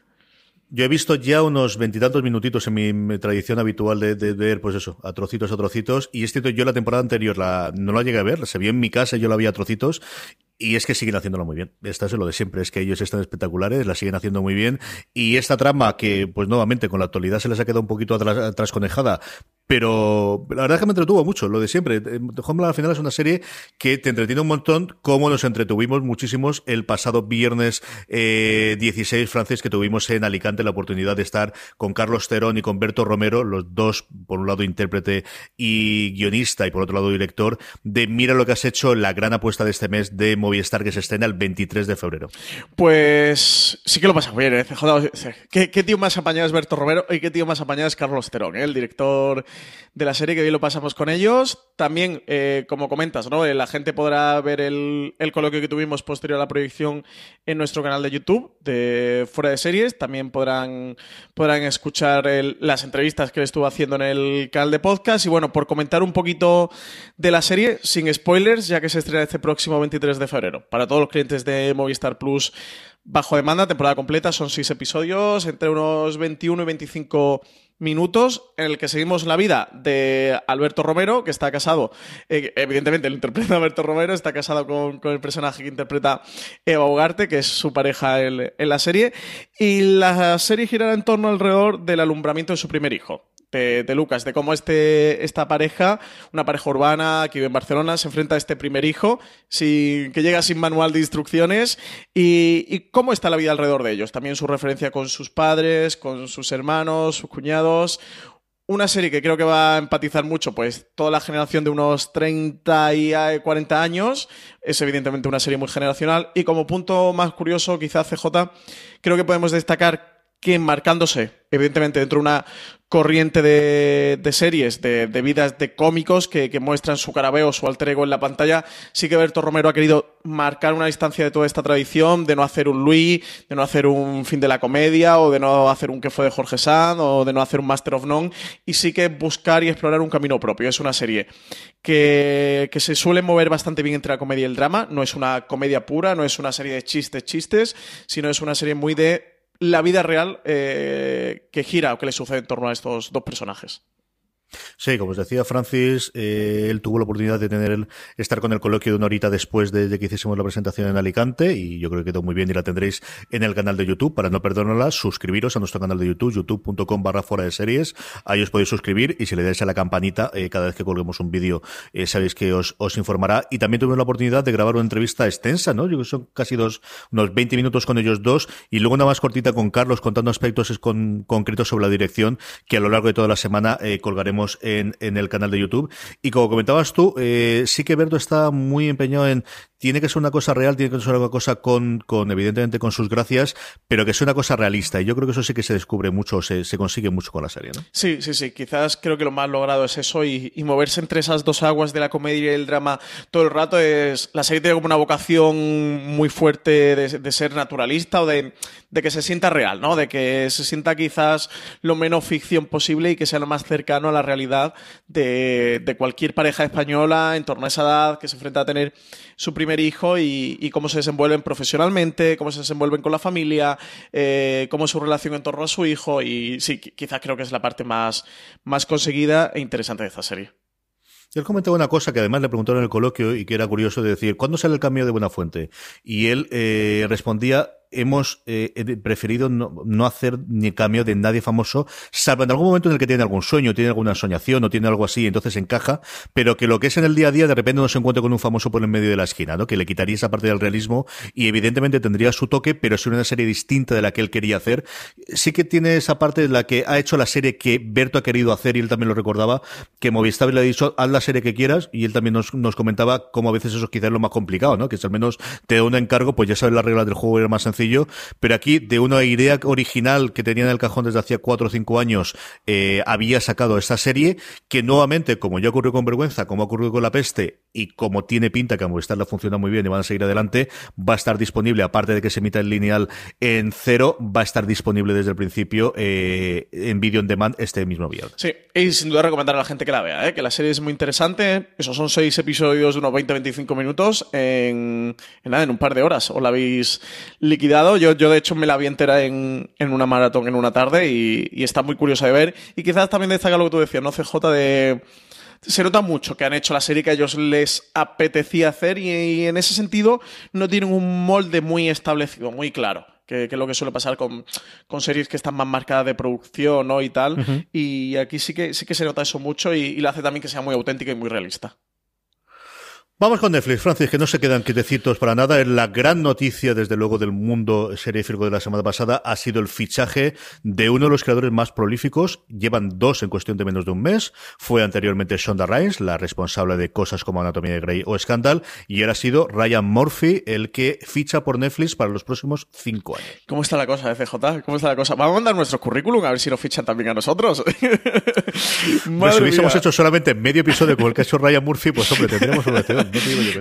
[SPEAKER 4] Yo he visto ya unos veintitantos minutitos en mi, tradición habitual de, ver, pues eso, a trocitos, a trocitos. Y es cierto, yo la temporada anterior la, no la llegué a ver, se vio en mi casa, yo la vi a trocitos. Y es que siguen haciéndolo muy bien. Esta es lo de siempre, es que ellos están espectaculares, la siguen haciendo muy bien. Y esta trama que, pues nuevamente, con la actualidad se les ha quedado un poquito atrás, atrás conejada, pero la verdad es que me entretuvo mucho, lo de siempre. Eh, Homeland al final es una serie que te entretiene un montón, como nos entretuvimos muchísimos el pasado viernes eh, 16 francés que tuvimos en Alicante la oportunidad de estar con Carlos Terón y con Berto Romero, los dos, por un lado intérprete y guionista y por otro lado director, de Mira lo que has hecho, la gran apuesta de este mes de Movistar que se estrena el 23 de febrero.
[SPEAKER 5] Pues sí que lo pasa bien, ¿eh? CJ, ¿Qué, qué tío más apañado es Berto Romero y qué tío más apañado es Carlos Terón, ¿eh? el director de la serie, que bien lo pasamos con ellos. También, eh, como comentas, ¿no? Eh, la gente podrá ver el, el coloquio que tuvimos posterior a la proyección en nuestro canal de YouTube de Fuera de Series. También podrán, podrán escuchar las entrevistas que le estuvo haciendo en el canal de podcast. Y bueno, por comentar un poquito de la serie, sin spoilers, ya que se estrena este próximo 23 de febrero. Para todos los clientes de Movistar Plus bajo demanda, temporada completa, son seis episodios, entre unos 21 y 25 minutos, en el que seguimos la vida de Alberto Romero, que está casado, eh, evidentemente lo interpreta Alberto Romero, está casado con, con el personaje que interpreta Eva Ugarte, que es su pareja en, en la serie, y la serie girará en torno alrededor del alumbramiento de su primer hijo de, Lucas, de cómo este, esta pareja, una pareja urbana que vive en Barcelona, se enfrenta a este primer hijo, sin, que llega sin manual de instrucciones, y, cómo está la vida alrededor de ellos. También su referencia con sus padres, con sus hermanos, sus cuñados. Una serie que creo que va a empatizar mucho, pues toda la generación de unos 30 y eh, 40 años. Es evidentemente una serie muy generacional. Y como punto más curioso, quizás CJ, creo que podemos destacar que enmarcándose, evidentemente, dentro de una corriente de, series, de, vidas de cómicos que, muestran su carabeo, su alter ego en la pantalla, sí que Berto Romero ha querido marcar una distancia de toda esta tradición, de no hacer un Louis, de no hacer un fin de la comedia, o de no hacer un que fue de Jorge Sand, o de no hacer un Master of None, y sí que buscar y explorar un camino propio. Es una serie que se suele mover bastante bien entre la comedia y el drama, no es una comedia pura, no es una serie de chistes, chistes, sino es una serie muy de la vida real eh, que gira o que le sucede en torno a estos dos personajes.
[SPEAKER 4] Sí, como os decía Francis, eh, él tuvo la oportunidad de tener estar con el coloquio de una horita después de, que hiciésemos la presentación en Alicante y yo creo que quedó muy bien y la tendréis en el canal de YouTube. Para no perdernosla, suscribiros a nuestro canal de YouTube, youtube.com barra fuera de series. Ahí os podéis suscribir y si le dais a la campanita, eh, cada vez que colguemos un vídeo, eh, sabéis que os, os informará. Y también tuvimos la oportunidad de grabar una entrevista extensa, ¿no? Yo creo que son casi dos, unos 20 minutos con ellos dos y luego una más cortita con Carlos contando aspectos con, concretos sobre la dirección que a lo largo de toda la semana eh, en, el canal de YouTube. Y como comentabas tú, eh, sí que Berto está muy empeñado en tiene que ser una cosa real, tiene que ser una cosa con, con evidentemente con sus gracias, pero que sea una cosa realista. Y yo creo que eso sí que se descubre mucho, se, consigue mucho con la serie, ¿no?
[SPEAKER 5] Sí, sí, sí. Quizás creo que lo más logrado es eso y, moverse entre esas dos aguas de la comedia y el drama todo el rato. Es La serie tiene como una vocación muy fuerte de ser naturalista o de, de, que se sienta real, ¿no? De que se sienta quizás lo menos ficción posible y que sea lo más cercano a la realidad de, cualquier pareja española en torno a esa edad que se enfrenta a tener su primer hijo y, y, cómo se desenvuelven profesionalmente, cómo se desenvuelven con la familia, eh, cómo es su relación en torno a su hijo y sí, quizás creo que es la parte más, más conseguida e interesante de esta serie.
[SPEAKER 4] Él comentaba una cosa que además le preguntaron en el coloquio y que era curioso de decir, ¿cuándo sale el cambio de Buenafuente? Y él eh, respondía, hemos eh, preferido no, no hacer ni cambio de nadie famoso, salvo en algún momento en el que tiene algún sueño, tiene alguna soñación o tiene algo así, entonces encaja, pero que lo que es en el día a día de repente no se encuentra con un famoso por en medio de la esquina, ¿no? Que le quitaría esa parte del realismo y evidentemente tendría su toque, pero es una serie distinta de la que él quería hacer. Sí que tiene esa parte de la que ha hecho la serie que Berto ha querido hacer y él también lo recordaba, que Movistar le ha dicho, haz la serie que quieras y él también nos, nos comentaba cómo a veces eso quizás es lo más complicado, ¿no? Que es al menos te da un encargo, pues ya sabes las reglas del juego era más pero aquí de una idea original que tenía en el cajón desde hacía cuatro o cinco años, eh, había sacado esta serie que nuevamente, como ya ocurrió con Vergüenza, como ha ocurrido con La Peste y como tiene pinta que a Movistar funciona muy bien y van a seguir adelante, va a estar disponible, aparte de que se emita en lineal en cero, va a estar disponible desde el principio eh, en video on demand este mismo viernes.
[SPEAKER 5] Sí, y sin duda recomendar a la gente que la vea, ¿eh? que la serie es muy interesante. Esos son seis episodios de unos 20-25 minutos en, nada, en un par de horas. Os la habéis liquidado. Yo, yo de hecho, me la vi entera en, en una maratón en una tarde y, y está muy curiosa de ver. Y quizás también destaca lo que tú decías, ¿no? CJ de se nota mucho que han hecho la serie que a ellos les apetecía hacer y, y en ese sentido no tienen un molde muy establecido, muy claro. Que, que es lo que suele pasar con, con series que están más marcadas de producción ¿no? y tal. Y aquí sí que, sí que se nota eso mucho y, y lo hace también que sea muy auténtica y muy realista.
[SPEAKER 4] Vamos con Netflix, Francis, que no se quedan quietecitos para nada. La gran noticia, desde luego, del mundo serífico de la semana pasada ha sido el fichaje de uno de los creadores más prolíficos. Llevan dos en cuestión de menos de un mes. Fue anteriormente Shonda Rhimes, la responsable de cosas como Anatomía de Grey o Scandal, y ahora ha sido Ryan Murphy el que ficha por Netflix para los próximos cinco años.
[SPEAKER 5] ¿Cómo está la cosa, FJ? ¿Cómo está la cosa? Vamos a mandar nuestro currículum a ver si nos fichan también a nosotros. (laughs)
[SPEAKER 4] Pues si hubiésemos
[SPEAKER 5] mía.
[SPEAKER 4] hecho solamente medio episodio como el que ha hecho Ryan Murphy, pues hombre, tendríamos una opción.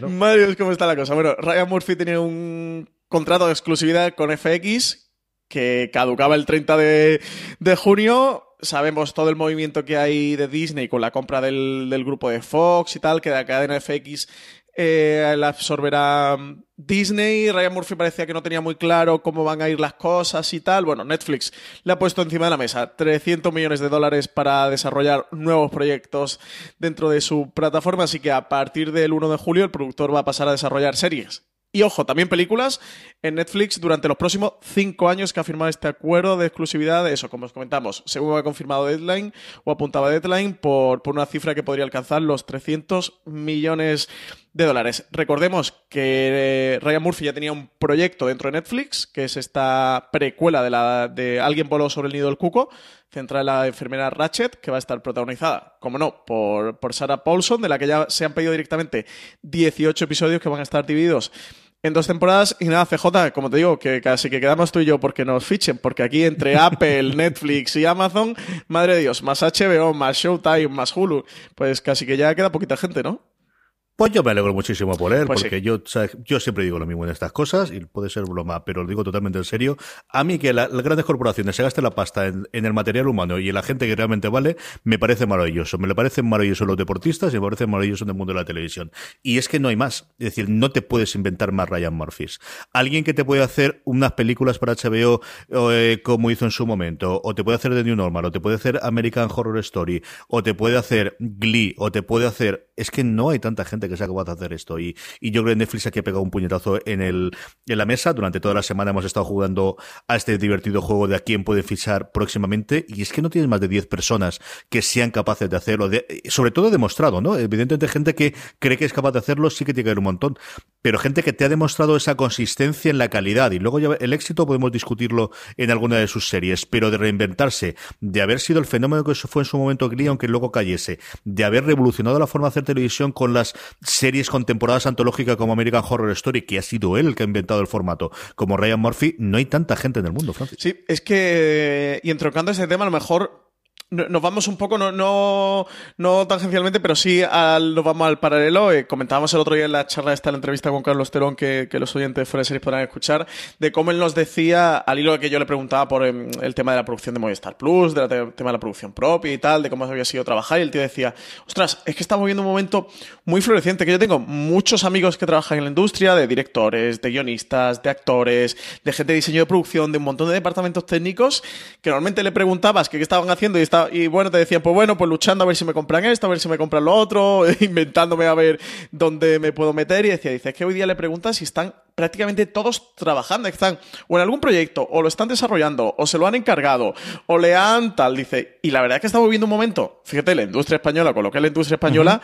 [SPEAKER 4] No.
[SPEAKER 5] Madre ¿cómo está la cosa? Bueno, Ryan Murphy tiene un contrato de exclusividad con FX que caducaba el 30 de, de junio. Sabemos todo el movimiento que hay de Disney con la compra del, del grupo de Fox y tal, que la cadena FX eh, la absorberá mm, Disney. Ryan Murphy parecía que no tenía muy claro cómo van a ir las cosas y tal. Bueno, Netflix le ha puesto encima de la mesa 300 millones de dólares para desarrollar nuevos proyectos dentro de su plataforma, así que a partir del 1 de julio el productor va a pasar a desarrollar series. Y ojo, también películas en Netflix durante los próximos cinco años que ha firmado este acuerdo de exclusividad eso, como os comentamos, según ha confirmado Deadline o apuntaba Deadline, por, por una cifra que podría alcanzar los 300 millones de dólares. Recordemos que eh, Ryan Murphy ya tenía un proyecto dentro de Netflix, que es esta precuela de, la, de Alguien voló sobre el nido del cuco, centrada en la enfermera Ratchet, que va a estar protagonizada, como no, por, por Sarah Paulson, de la que ya se han pedido directamente 18 episodios que van a estar divididos en dos temporadas y nada, CJ, como te digo, que casi que quedamos tú y yo porque nos fichen, porque aquí entre (laughs) Apple, Netflix y Amazon, madre de Dios, más HBO, más Showtime, más Hulu, pues casi que ya queda poquita gente, ¿no?
[SPEAKER 4] Pues yo me alegro muchísimo por él,
[SPEAKER 5] Pues
[SPEAKER 4] porque
[SPEAKER 5] sí.
[SPEAKER 4] yo, sabes, yo siempre digo lo mismo en estas cosas, y puede ser broma, pero lo digo totalmente en serio. A mí que la- las grandes corporaciones se gasten la pasta en, en el material humano y en la gente que realmente vale, me parece maravilloso. Me le parecen maravillosos los deportistas y me parece maravilloso en el mundo de la televisión. Y es que no hay más. Es decir, no te puedes inventar más Ryan Murphys. Alguien que te puede hacer unas películas para HBO eh, como hizo en su momento, o te puede hacer The New Normal, o te puede hacer American Horror Story, o te puede hacer Glee, o te puede hacer... Es que no hay tanta gente que sea capaz de hacer esto. Y, y yo creo que Netflix aquí ha pegado un puñetazo en, el, en la mesa. Durante toda la semana hemos estado jugando a este divertido juego de a quién puede fichar próximamente. Y es que no tienes más de 10 personas que sean capaces de hacerlo. Sobre todo demostrado, ¿no? Evidentemente gente que cree que es capaz de hacerlo sí que tiene que haber un montón. Pero gente que te ha demostrado esa consistencia en la calidad. Y luego ya el éxito podemos discutirlo en alguna de sus series. Pero de reinventarse, de haber sido el fenómeno que fue en su momento Glee, aunque luego cayese, de haber revolucionado la forma de hacer televisión con las series con temporadas antológicas como American Horror Story, que ha sido él el que ha inventado el formato, como Ryan Murphy, no hay tanta gente en el mundo, Francis.
[SPEAKER 5] Sí, es que, y entroncando ese tema, a lo mejor nos vamos un poco, no, no, no tangencialmente, pero sí nos vamos al paralelo. Eh, comentábamos el otro día en la charla, esta entrevista con Carlos Terón, que, que los oyentes de fuera de series podrán escuchar, de cómo él nos decía, al hilo de que yo le preguntaba por em, el tema de la producción de Movistar Plus, del tema de la producción propia y tal, de cómo había sido trabajar, y el tío decía, ostras, es que estamos viviendo un momento muy floreciente, que yo tengo muchos amigos que trabajan en la industria, de directores, de guionistas, de actores, de gente de diseño de producción, de un montón de departamentos técnicos, que normalmente le preguntabas qué estaban haciendo y y bueno, te decían, pues bueno, pues luchando a ver si me compran esto, a ver si me compran lo otro, (laughs) inventándome a ver dónde me puedo meter. Y decía, dice, es que hoy día le preguntas si están prácticamente todos trabajando, están o en algún proyecto, o lo están desarrollando, o se lo han encargado, o le han tal, dice. Y la verdad es que estamos viviendo un momento, fíjate, la industria española, con lo que es la industria española,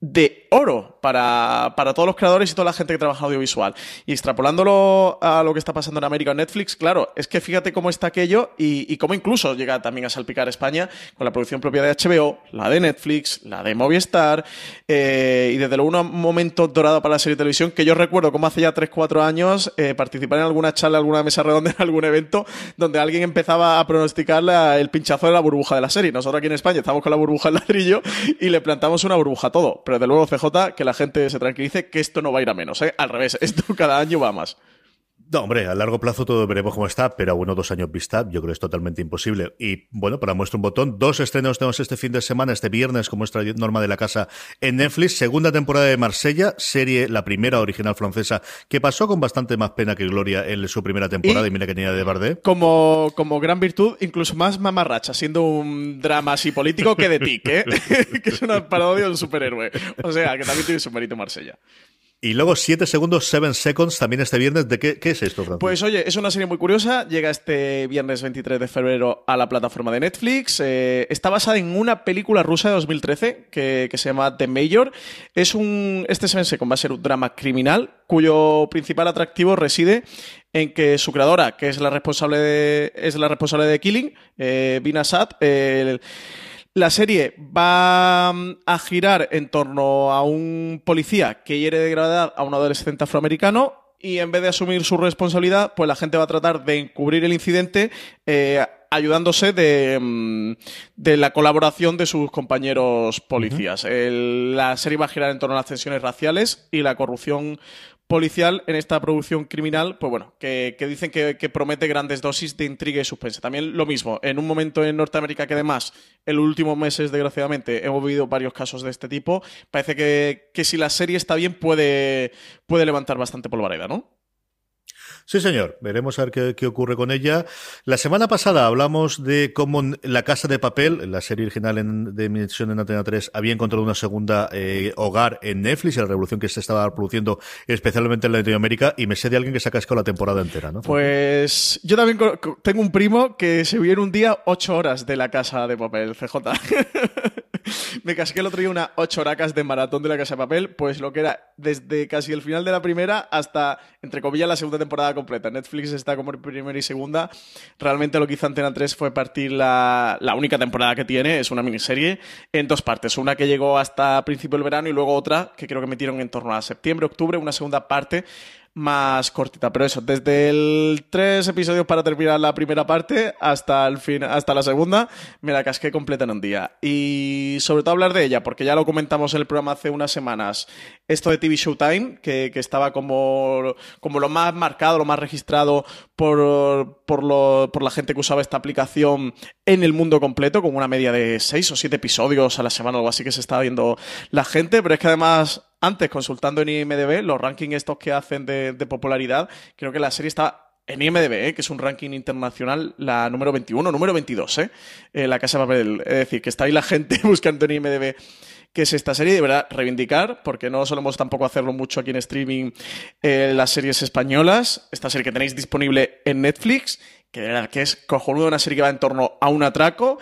[SPEAKER 5] de oro para, para, todos los creadores y toda la gente que trabaja audiovisual. Y extrapolándolo a lo que está pasando en América en Netflix, claro, es que fíjate cómo está aquello y, y cómo incluso llega también a salpicar España con la producción propia de HBO, la de Netflix, la de Movistar, eh, y desde luego un momento dorado para la serie de televisión que yo recuerdo como hace ya 3-4 años eh, participar en alguna charla, alguna mesa redonda, (laughs) en algún evento donde alguien empezaba a pronosticar el pinchazo de la burbuja de la serie. Nosotros aquí en España estamos con la burbuja del ladrillo y le plantamos una burbuja a todo pero de luego CJ, que la gente se tranquilice, que esto no va a ir a menos, ¿eh? Al revés, esto (laughs) cada año va más.
[SPEAKER 4] No, hombre, a largo plazo todo veremos cómo está, pero a uno o dos años vista, yo creo que es totalmente imposible. Y bueno, para muestra un botón, dos estrenos tenemos este fin de semana, este viernes, como es norma de la casa en Netflix. Segunda temporada de Marsella, serie, la primera original francesa, que pasó con bastante más pena que gloria en su primera temporada, y, mira que tenía de Bardé.
[SPEAKER 5] Como, como gran virtud, incluso más mamarracha, siendo un drama así político que de Tic, ¿eh? (laughs) que es una parodia de un superhéroe. O sea, que también tiene su mérito Marsella.
[SPEAKER 4] Y luego 7 segundos, 7 seconds, también este viernes. ¿De qué, es esto, Francisco?
[SPEAKER 5] Pues oye, es una serie muy curiosa. Llega este viernes 23 de febrero a la plataforma de Netflix. Eh, está basada en una película rusa de 2013 que, que se llama The Major. Es un, este 7 seconds va a ser un drama criminal cuyo principal atractivo reside en que su creadora, que es la responsable de, es la responsable de Killing, eh, Bina Sat, el la serie va mm, a girar en torno a un policía que hiere de gravedad a un adolescente afroamericano y en vez de asumir su responsabilidad, pues la gente va a tratar de encubrir el incidente eh, ayudándose de, mm, de, la colaboración de sus compañeros policías. El, la serie va a girar en torno a las tensiones raciales y la corrupción policial en esta producción criminal, pues bueno, que, dicen que, que, promete grandes dosis de intriga y suspense. También lo mismo, en un momento en Norteamérica que además en los últimos meses, desgraciadamente, hemos vivido varios casos de este tipo, parece que, que si la serie está bien puede, puede levantar bastante polvareda, ¿no?
[SPEAKER 4] Sí, señor. Veremos a ver qué, ocurre con ella. La semana pasada hablamos de cómo La Casa de Papel, la serie original en, de emisión en Antena 3, había encontrado una segunda eh, hogar en Netflix, la revolución que se estaba produciendo especialmente en Latinoamérica, y me sé de alguien que se ha cascado la temporada entera, ¿no?
[SPEAKER 5] Pues yo también tengo un primo que se vio en un día ocho horas de La Casa de Papel, CJ. (laughs) me casqué el otro día unas ocho horacas de maratón de la Casa de Papel, pues lo que era desde casi el final de la primera hasta, entre comillas, la segunda temporada completa. Netflix está como primera y segunda. Realmente lo que hizo Antena 3 fue partir la, la única temporada que tiene, es una miniserie, en dos partes. Una que llegó hasta principio del verano y luego otra que creo que metieron en torno a septiembre, octubre, una segunda parte más cortita. Pero eso, desde el tres episodios para terminar la primera parte hasta el fin, hasta la segunda, me la casqué completa en un día. Y sobre todo hablar de ella, porque ya lo comentamos en el programa hace unas semanas, esto de TV Showtime, que, que estaba como, como lo más marcado, lo más registrado por, por, lo, por la gente que usaba esta aplicación en el mundo completo, con una media de seis o siete episodios a la semana o algo así que se estaba viendo la gente, pero es que además antes, consultando en IMDB, los rankings estos que hacen de, popularidad, creo que la serie está en IMDB, ¿eh? que es un ranking internacional, la número 21, número 22, ¿eh? eh la Casa de Papel. Es decir, que está ahí la gente (laughs) buscando en IMDB que es esta serie, de verdad, reivindicar, porque no solemos tampoco hacerlo mucho aquí en streaming, eh, las series españolas. Esta serie que tenéis disponible en Netflix, que de verdad es cojonuda, una serie que va en torno a un atraco.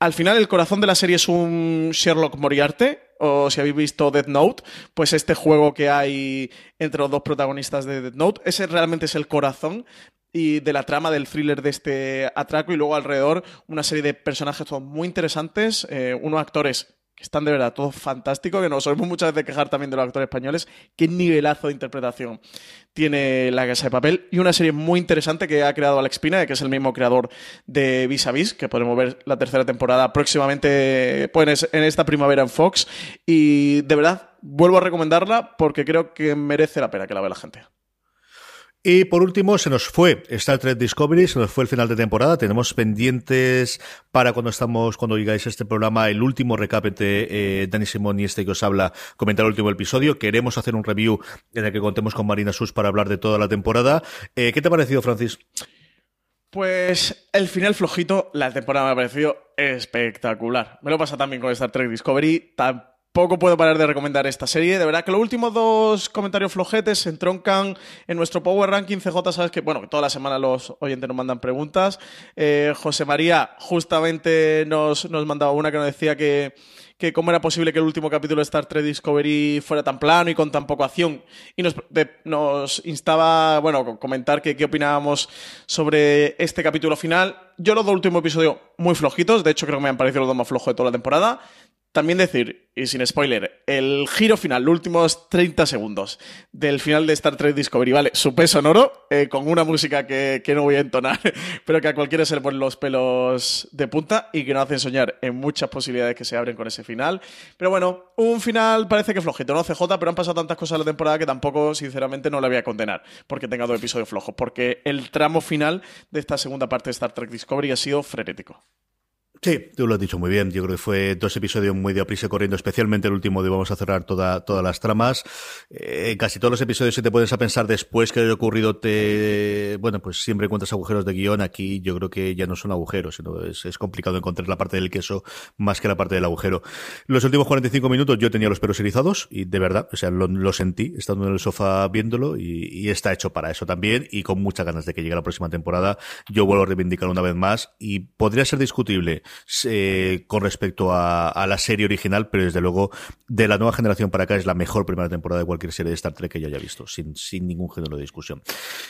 [SPEAKER 5] Al final, el corazón de la serie es un Sherlock Moriarty, o si habéis visto Death Note, pues este juego que hay entre los dos protagonistas de Death Note, ese realmente es el corazón y de la trama del thriller de este atraco y luego alrededor una serie de personajes todos muy interesantes, eh, unos actores que están de verdad todos fantásticos, que nos solemos muchas veces quejar también de los actores españoles, qué nivelazo de interpretación tiene La Casa de Papel, y una serie muy interesante que ha creado Alex Pina, que es el mismo creador de Vis a Vis, que podremos ver la tercera temporada próximamente pues, en esta primavera en Fox, y de verdad vuelvo a recomendarla porque creo que merece la pena que la vea la gente.
[SPEAKER 4] Y por último, se nos fue Star Trek Discovery, se nos fue el final de temporada. Tenemos pendientes para cuando estamos, cuando digáis este programa, el último recap entre eh, Dani Simón y este que os habla, comentar el último episodio. Queremos hacer un review en el que contemos con Marina Sus para hablar de toda la temporada. Eh, ¿Qué te ha parecido, Francis?
[SPEAKER 5] Pues el final flojito, la temporada me ha parecido espectacular. Me lo pasa también con Star Trek Discovery. Tampoco puedo parar de recomendar esta serie. De verdad que los últimos dos comentarios flojetes se entroncan en nuestro Power Ranking CJ. Sabes que, bueno, que toda la semana los oyentes nos mandan preguntas. Eh, José María justamente nos, nos mandaba una que nos decía que que cómo era posible que el último capítulo de Star Trek Discovery fuera tan plano y con tan poca acción. Y nos, nos instaba, bueno, comentar que qué opinábamos sobre este capítulo final. Yo los dos últimos episodios muy flojitos, de hecho creo que me han parecido los dos más flojos de toda la temporada. También decir, y sin spoiler, el giro final, los últimos 30 segundos del final de Star Trek Discovery, ¿vale? Su peso en oro, eh, con una música que, que no voy a entonar, (laughs) pero que a cualquiera se le ponen los pelos de punta y que nos hacen soñar en muchas posibilidades que se abren con ese final. Pero bueno, un final parece que flojito, ¿no? CJ, pero han pasado tantas cosas en la temporada que tampoco, sinceramente, no le voy a condenar porque tenga dos episodios flojos, porque el tramo final de esta segunda parte de Star Trek Discovery ha sido frenético.
[SPEAKER 4] Sí, tú lo has dicho muy bien. Yo creo que fue dos episodios muy de aprisa corriendo, especialmente el último de vamos a cerrar toda, todas las tramas. Eh, casi todos los episodios, si te pones a pensar después que haya ocurrido, te, bueno, pues siempre encuentras agujeros de guion. Aquí yo creo que ya no son agujeros, sino es, es complicado encontrar la parte del queso más que la parte del agujero. Los últimos 45 minutos yo tenía los pelos erizados y de verdad, o sea, lo, lo sentí estando en el sofá viéndolo y, y está hecho para eso también y con muchas ganas de que llegue la próxima temporada. Yo vuelvo a reivindicar una vez más y podría ser discutible eh, con respecto a, a, la serie original, pero desde luego de la nueva generación para acá es la mejor primera temporada de cualquier serie de Star Trek que yo haya visto, sin, sin ningún género de discusión.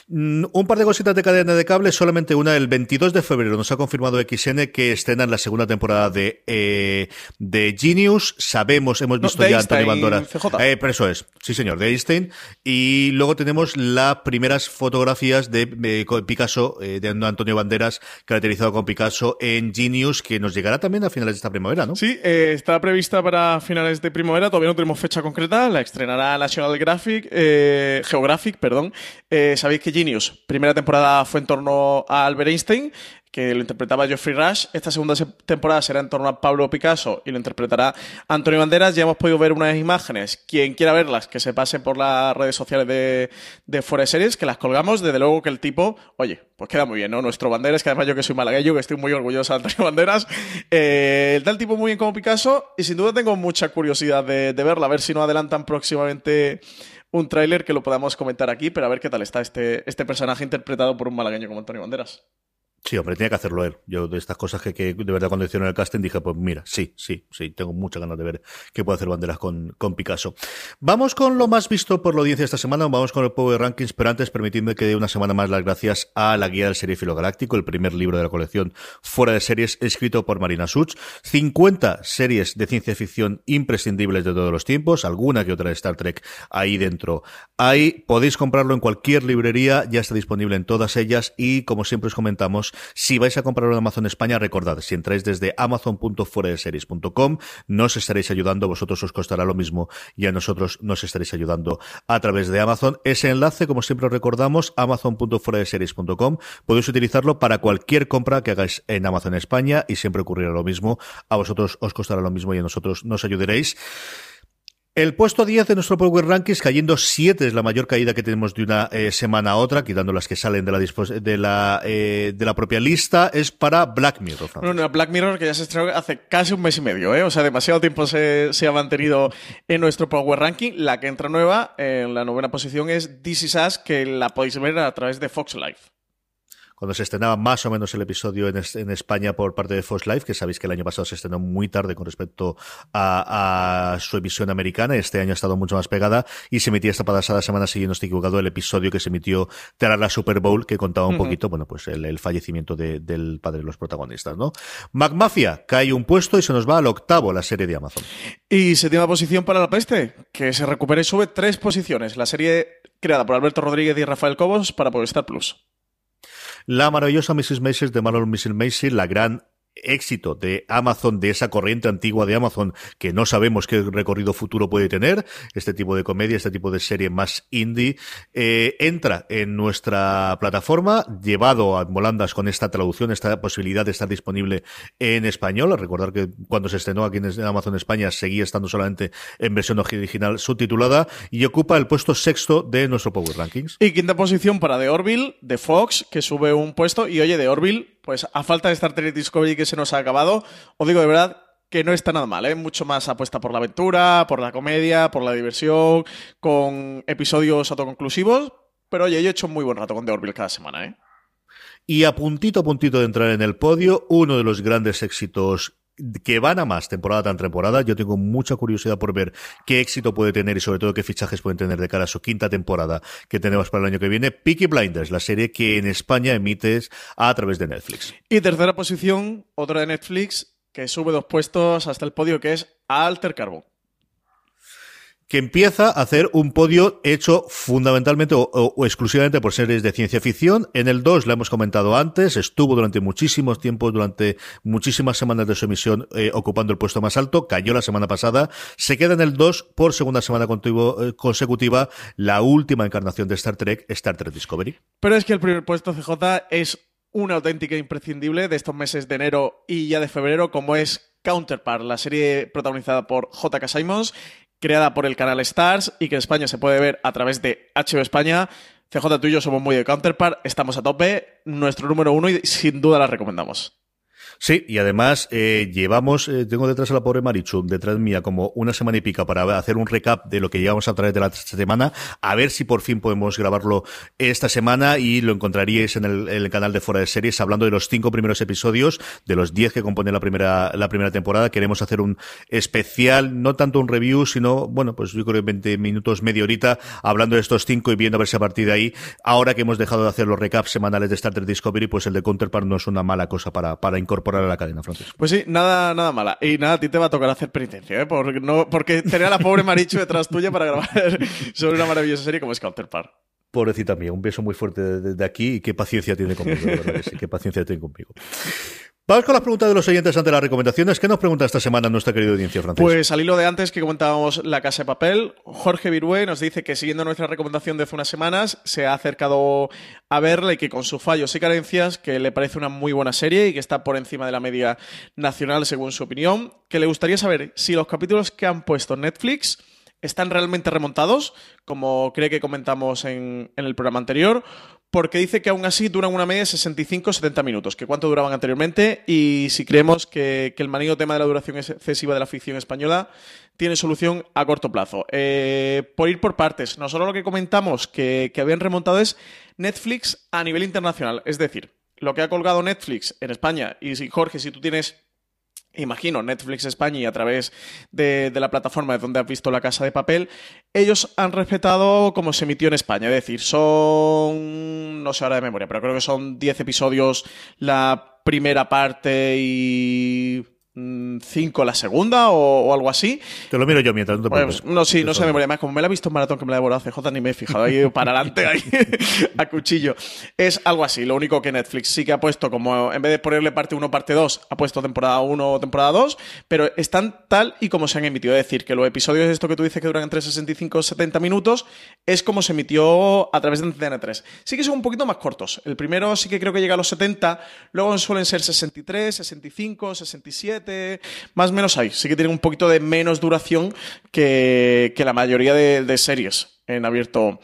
[SPEAKER 4] Mm, un par de cositas de cadena de cable, solamente una, el 22 de febrero nos ha confirmado XN que estrenan la segunda temporada de, eh, de Genius, sabemos, hemos visto
[SPEAKER 5] no,
[SPEAKER 4] ya
[SPEAKER 5] Einstein,
[SPEAKER 4] Antonio Bandora. Eh, pero eso es, sí señor, de Einstein, y luego tenemos las primeras fotografías de eh, Picasso, de Antonio Banderas, caracterizado con Picasso en Genius, que nos llegará también a finales de esta primavera, ¿no?
[SPEAKER 5] Sí, eh, está prevista para finales de primavera, todavía no tenemos fecha concreta, la estrenará National Graphic, eh, Geographic, perdón. Eh, Sabéis que Genius, primera temporada fue en torno a Albert Einstein, que lo interpretaba Geoffrey Rush. Esta segunda temporada será en torno a Pablo Picasso y lo interpretará Antonio Banderas. Ya hemos podido ver unas imágenes. Quien quiera verlas, que se pase por las redes sociales de, de Fuera Series, que las colgamos. Desde luego que el tipo, oye, pues queda muy bien, ¿no? Nuestro Banderas, que además yo que soy malagueño, que estoy muy orgulloso de Antonio Banderas. Eh, está el tipo muy bien como Picasso y sin duda tengo mucha curiosidad de, de verla, a ver si no adelantan próximamente un tráiler que lo podamos comentar aquí, pero a ver qué tal está este, este personaje interpretado por un malagueño como Antonio Banderas.
[SPEAKER 4] Sí, hombre, tenía que hacerlo él. Yo de estas cosas que, de verdad cuando hicieron el casting dije, pues mira, sí, sí, sí, tengo muchas ganas de ver qué puede hacer Banderas con, con Picasso. Vamos con lo más visto por la audiencia esta semana, vamos con el Power Rankings, pero antes permitidme que dé una semana más las gracias a la guía del Seriefilo Galáctico, el primer libro de la colección fuera de series, escrito por Marina Such. 50 series de ciencia ficción imprescindibles de todos los tiempos, alguna que otra de Star Trek ahí dentro. Ahí podéis comprarlo en cualquier librería, ya está disponible en todas ellas y como siempre os comentamos, si vais a comprarlo en Amazon España, recordad, si entráis desde amazon.fueradeseries.com, nos estaréis ayudando, vosotros os costará lo mismo y a nosotros nos estaréis ayudando a través de Amazon. Ese enlace, como siempre os recordamos, amazon.fueradeseries.com, podéis utilizarlo para cualquier compra que hagáis en Amazon España y siempre ocurrirá lo mismo, a vosotros os costará lo mismo y a nosotros nos ayudaréis. El puesto 10 de nuestro Power Rankings, cayendo 7, es la mayor caída que tenemos de una eh, semana a otra, quitando las que salen eh, de la propia lista, es para Black Mirror.
[SPEAKER 5] Bueno, una Black Mirror que ya se estrenó hace casi un mes y medio, ¿eh? o sea, demasiado tiempo se, se ha mantenido en nuestro Power Ranking. La que entra nueva en la novena posición es This Is Us, que la podéis ver a través de Fox Live
[SPEAKER 4] cuando se estrenaba más o menos el episodio en, en, España por parte de Fox Live, que sabéis que el año pasado se estrenó muy tarde con respecto a, a su emisión americana, este año ha estado mucho más pegada y se emitía esta pasada semana, si no estoy equivocado, el episodio que se emitió tras la Super Bowl, que contaba un uh -huh. poquito, bueno, pues el, el fallecimiento de, del padre de los protagonistas, ¿no? McMafia cae un puesto y se nos va al octavo la serie de Amazon.
[SPEAKER 5] Y séptima posición para La Peste, que se recupera y sube tres posiciones. La serie creada por Alberto Rodríguez y Rafael Cobos para Movistar Plus.
[SPEAKER 4] La maravillosa Mrs. Maisel de Marlon Mrs. Maisel, la gran éxito de Amazon, de esa corriente antigua de Amazon que no sabemos qué recorrido futuro puede tener, este tipo de comedia, este tipo de serie más indie, eh, entra en nuestra plataforma, llevado a Molandas con esta traducción, esta posibilidad de estar disponible en español. Recordar que cuando se estrenó aquí en Amazon España seguía estando solamente en versión original subtitulada y ocupa el puesto sexto de nuestro Power Rankings.
[SPEAKER 5] Y quinta posición para The Orville, de Fox, que sube un puesto. Y oye, The Orville, pues a falta de Star Trek Discovery que se nos ha acabado, os digo de verdad que no está nada mal, ¿eh? Mucho más apuesta por la aventura, por la comedia, por la diversión, con episodios autoconclusivos. Pero oye, yo he hecho un muy buen rato con The Orville cada semana, ¿eh?
[SPEAKER 4] Y a puntito a puntito de entrar en el podio, uno de los grandes éxitos que van a más temporada tras temporada. Yo tengo mucha curiosidad por ver qué éxito puede tener y sobre todo qué fichajes pueden tener de cara a su quinta temporada que tenemos para el año que viene. Peaky Blinders, la serie que en España emites a través de Netflix.
[SPEAKER 5] Y tercera posición, otra de Netflix, que sube dos puestos hasta el podio, que es Alter Carbon
[SPEAKER 4] que empieza a hacer un podio hecho fundamentalmente o, exclusivamente por series de ciencia ficción. En el 2, lo hemos comentado antes, estuvo durante muchísimos tiempos, durante muchísimas semanas de su emisión, eh, ocupando el puesto más alto, cayó la semana pasada, se queda en el 2 por segunda semana eh, consecutiva, la última encarnación de Star Trek, Star Trek Discovery.
[SPEAKER 5] Pero es que el primer puesto CJ es una auténtica imprescindible de estos meses de enero y ya de febrero, como es Counterpart, la serie protagonizada por J.K. Simons, creada por el canal Stars y que en España se puede ver a través de HBO España. CJ, tú y yo somos muy de Counterpart, estamos a tope, nuestro número uno y sin duda la recomendamos.
[SPEAKER 4] Sí, y además eh, llevamos, eh, tengo detrás a la pobre Marichu, detrás mía, como una semana y pica para hacer un recap de lo que llevamos a través de la semana, a ver si por fin podemos grabarlo esta semana y lo encontraríais en el, en el canal de Fuera de Series, hablando de los cinco primeros episodios, de los diez que componen la primera, la primera temporada. Queremos hacer un especial, no tanto un review, sino, bueno, pues yo creo que 20 minutos, media horita, hablando de estos cinco y viendo a ver si a partir de ahí, ahora que hemos dejado de hacer los recaps semanales de Star Trek Discovery, pues el de Counterpart no es una mala cosa para, para incorporar a la cadena, Francis.
[SPEAKER 5] Pues sí, nada, nada mala. Y nada, a ti te va a tocar hacer penitencia, ¿eh? Porque, no, porque tener a la pobre Marichu detrás tuya para grabar (laughs) sobre una maravillosa serie como es Counterpart.
[SPEAKER 4] Pobrecita mía, un beso muy fuerte desde aquí y qué paciencia tiene conmigo, de verdad que sí, qué paciencia tiene conmigo. Vamos con las preguntas de los oyentes ante las recomendaciones. ¿Qué nos pregunta esta semana nuestra querida audiencia, Francis?
[SPEAKER 5] Pues al hilo de antes que comentábamos La Casa de Papel, Jorge Virué nos dice que siguiendo nuestra recomendación de hace unas semanas, se ha acercado a verla y que con sus fallos y carencias, que le parece una muy buena serie y que está por encima de la media nacional según su opinión, que le gustaría saber si los capítulos que han puesto Netflix están realmente remontados, como cree que comentamos en, en el programa anterior, porque dice que aún así duran una media de 65-70 minutos, que cuánto duraban anteriormente, y si creemos que, el manido tema de la duración excesiva de la ficción española tiene solución a corto plazo. Eh, por ir por partes, nosotros lo que comentamos que, que habían remontado es Netflix a nivel internacional, es decir, lo que ha colgado Netflix en España, y si Jorge, si tú tienes imagino, Netflix España y a través de, la plataforma de donde has visto La Casa de Papel, ellos han respetado como se emitió en España. Es decir, son, no sé ahora de memoria, pero creo que son 10 episodios la primera parte y 5 la segunda o, o, algo así.
[SPEAKER 4] Te lo miro yo mientras, no te
[SPEAKER 5] pues, No, sí, no sé de memoria. Más como me la he visto en maratón que me la he devorado CJ, ni me he fijado ahí (laughs) para adelante, ahí, (laughs) a cuchillo. Es algo así. Lo único que Netflix sí que ha puesto, como en vez de ponerle parte 1 parte 2, ha puesto temporada 1 o temporada 2, pero están tal y como se han emitido. Es decir, que los episodios de esto que tú dices que duran entre 65 y 70 minutos, es como se emitió a través de Antena 3. Sí que son un poquito más cortos. El primero sí que creo que llega a los 70, luego suelen ser 63, 65, 67 más o menos ahí. Sí que tienen un poquito de menos duración que, que la mayoría de, series en abierto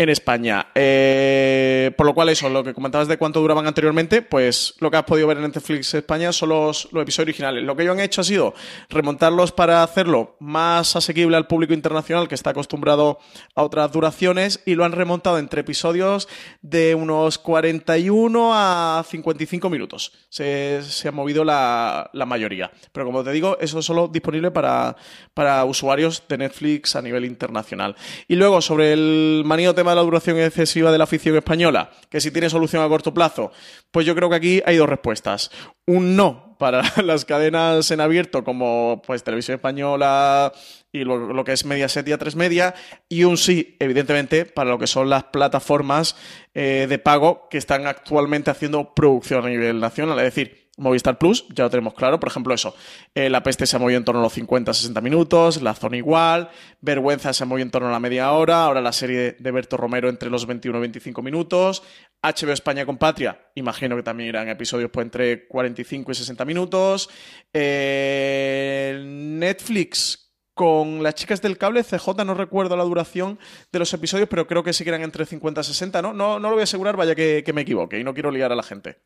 [SPEAKER 5] en España. Eh, por lo cual, eso, lo que comentabas de cuánto duraban anteriormente, pues lo que has podido ver en Netflix España son los, los, episodios originales. Lo que ellos han hecho ha sido remontarlos para hacerlo más asequible al público internacional que está acostumbrado a otras duraciones y lo han remontado entre episodios de unos 41 a 55 minutos. Se, se ha movido la, la, mayoría. Pero como te digo, eso es solo disponible para, para usuarios de Netflix a nivel internacional. Y luego, sobre el manío tema de la duración excesiva de la afición española, que si tiene solución a corto plazo, pues yo creo que aquí hay dos respuestas. Un no para (laughs) las cadenas en abierto como pues Televisión Española y lo, lo que es Mediaset y A3 Media, y un sí, evidentemente, para lo que son las plataformas eh, de pago que están actualmente haciendo producción a nivel nacional, es decir, Movistar Plus, ya lo tenemos claro. Por ejemplo, eso. eh, la peste se ha movido en torno a los 50-60 minutos. La zona igual. Vergüenza se ha movido en torno a la media hora. Ahora la serie de Berto Romero entre los 21 y 25 minutos. HBO España con Patria, imagino que también irán episodios pues, entre 45 y 60 minutos. Eh, Netflix con las chicas del cable, CJ, no recuerdo la duración de los episodios, pero creo que sí que eran entre 50 y 60, ¿no? No, lo voy a asegurar, vaya que, que me equivoque y no quiero liar a la gente.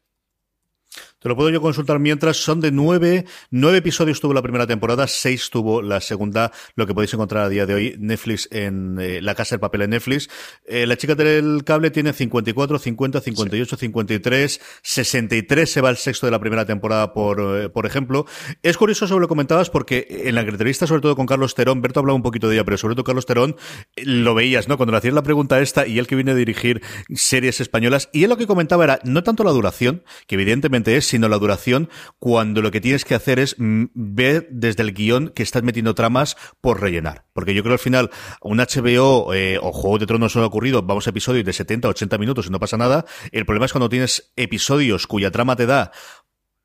[SPEAKER 4] Te lo puedo yo consultar mientras. Son de nueve. Nueve episodios tuvo la primera temporada, seis tuvo la segunda. Lo que podéis encontrar a día de hoy, Netflix en eh, La Casa del Papel en Netflix. Eh, la chica del cable tiene 54, 50, 58, 53, 63 se va el sexto de la primera temporada, por, eh, por ejemplo. Es curioso sobre lo que comentabas porque en la entrevista, sobre todo con Carlos Terón, Berto hablaba un poquito de ella, pero sobre todo Carlos Terón, lo veías, ¿no? Cuando le hacías la pregunta esta y él que viene a dirigir series españolas, y él lo que comentaba era no tanto la duración, que evidentemente es, sino la duración, cuando lo que tienes que hacer es mm, ver desde el guion que estás metiendo tramas por rellenar. Porque yo creo al final, un HBO eh, o Juego de Tronos no ha ocurrido, vamos a episodios de 70, 80 minutos y no pasa nada. El problema es cuando tienes episodios cuya trama te da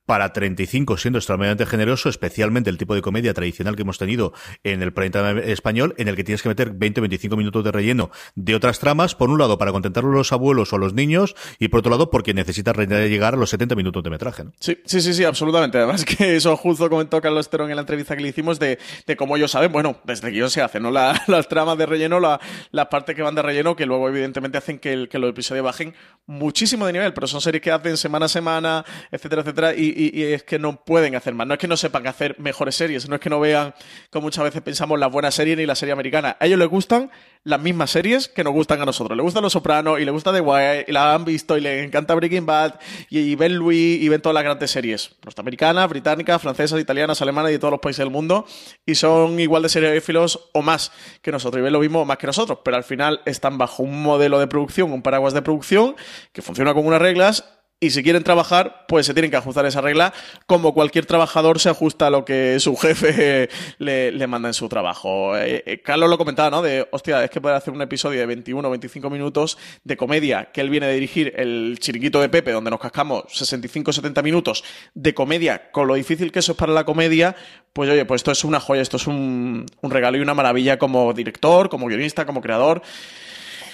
[SPEAKER 4] para 35 siendo extremadamente generoso, especialmente el tipo de comedia tradicional que hemos tenido en el time español, en el que tienes que meter 20-25 minutos de relleno de otras tramas, por un lado para contentar a los abuelos o a los niños, y por otro lado porque necesitas llegar a los 70 minutos de metraje.
[SPEAKER 5] Sí, sí, sí, sí, absolutamente. Además (laughs) que eso justo comentó Carlos Terón en la entrevista que le hicimos de, de cómo ellos saben, bueno, desde guion se hacen, ¿no? La- (laughs) las tramas de relleno, la- las partes que van de relleno, que luego evidentemente hacen que, el- que los episodios bajen muchísimo de nivel, pero son series que hacen semana a semana, etcétera, etcétera, y, y- es que no pueden hacer más. No es que no sepan hacer mejores series, no es que no vean, como muchas veces pensamos, las buenas series ni la serie americana. A ellos les gustan las mismas series que nos gustan a nosotros. Les gustan Los Sopranos y les gusta The Wire y la han visto y les encanta Breaking Bad y, y ven Louis y ven todas las grandes series. Norteamericanas, británicas, francesas, italianas, alemanas y de todos los países del mundo. Y son igual de seriéfilos o más que nosotros. Y ven lo mismo más que nosotros. Pero al final están bajo un modelo de producción, un paraguas de producción que funciona con unas reglas y si quieren trabajar, pues se tienen que ajustar esa regla, como cualquier trabajador se ajusta a lo que su jefe (laughs) le, le manda en su trabajo. Eh, eh, Carlos lo comentaba, ¿no? De, hostia, es que poder hacer un episodio de 21 o 25 minutos de comedia, que él viene a dirigir el chiringuito de Pepe, donde nos cascamos 65 o 70 minutos de comedia, con lo difícil que eso es para la comedia, pues oye, pues esto es una joya, esto es un, un regalo y una maravilla como director, como guionista, como creador.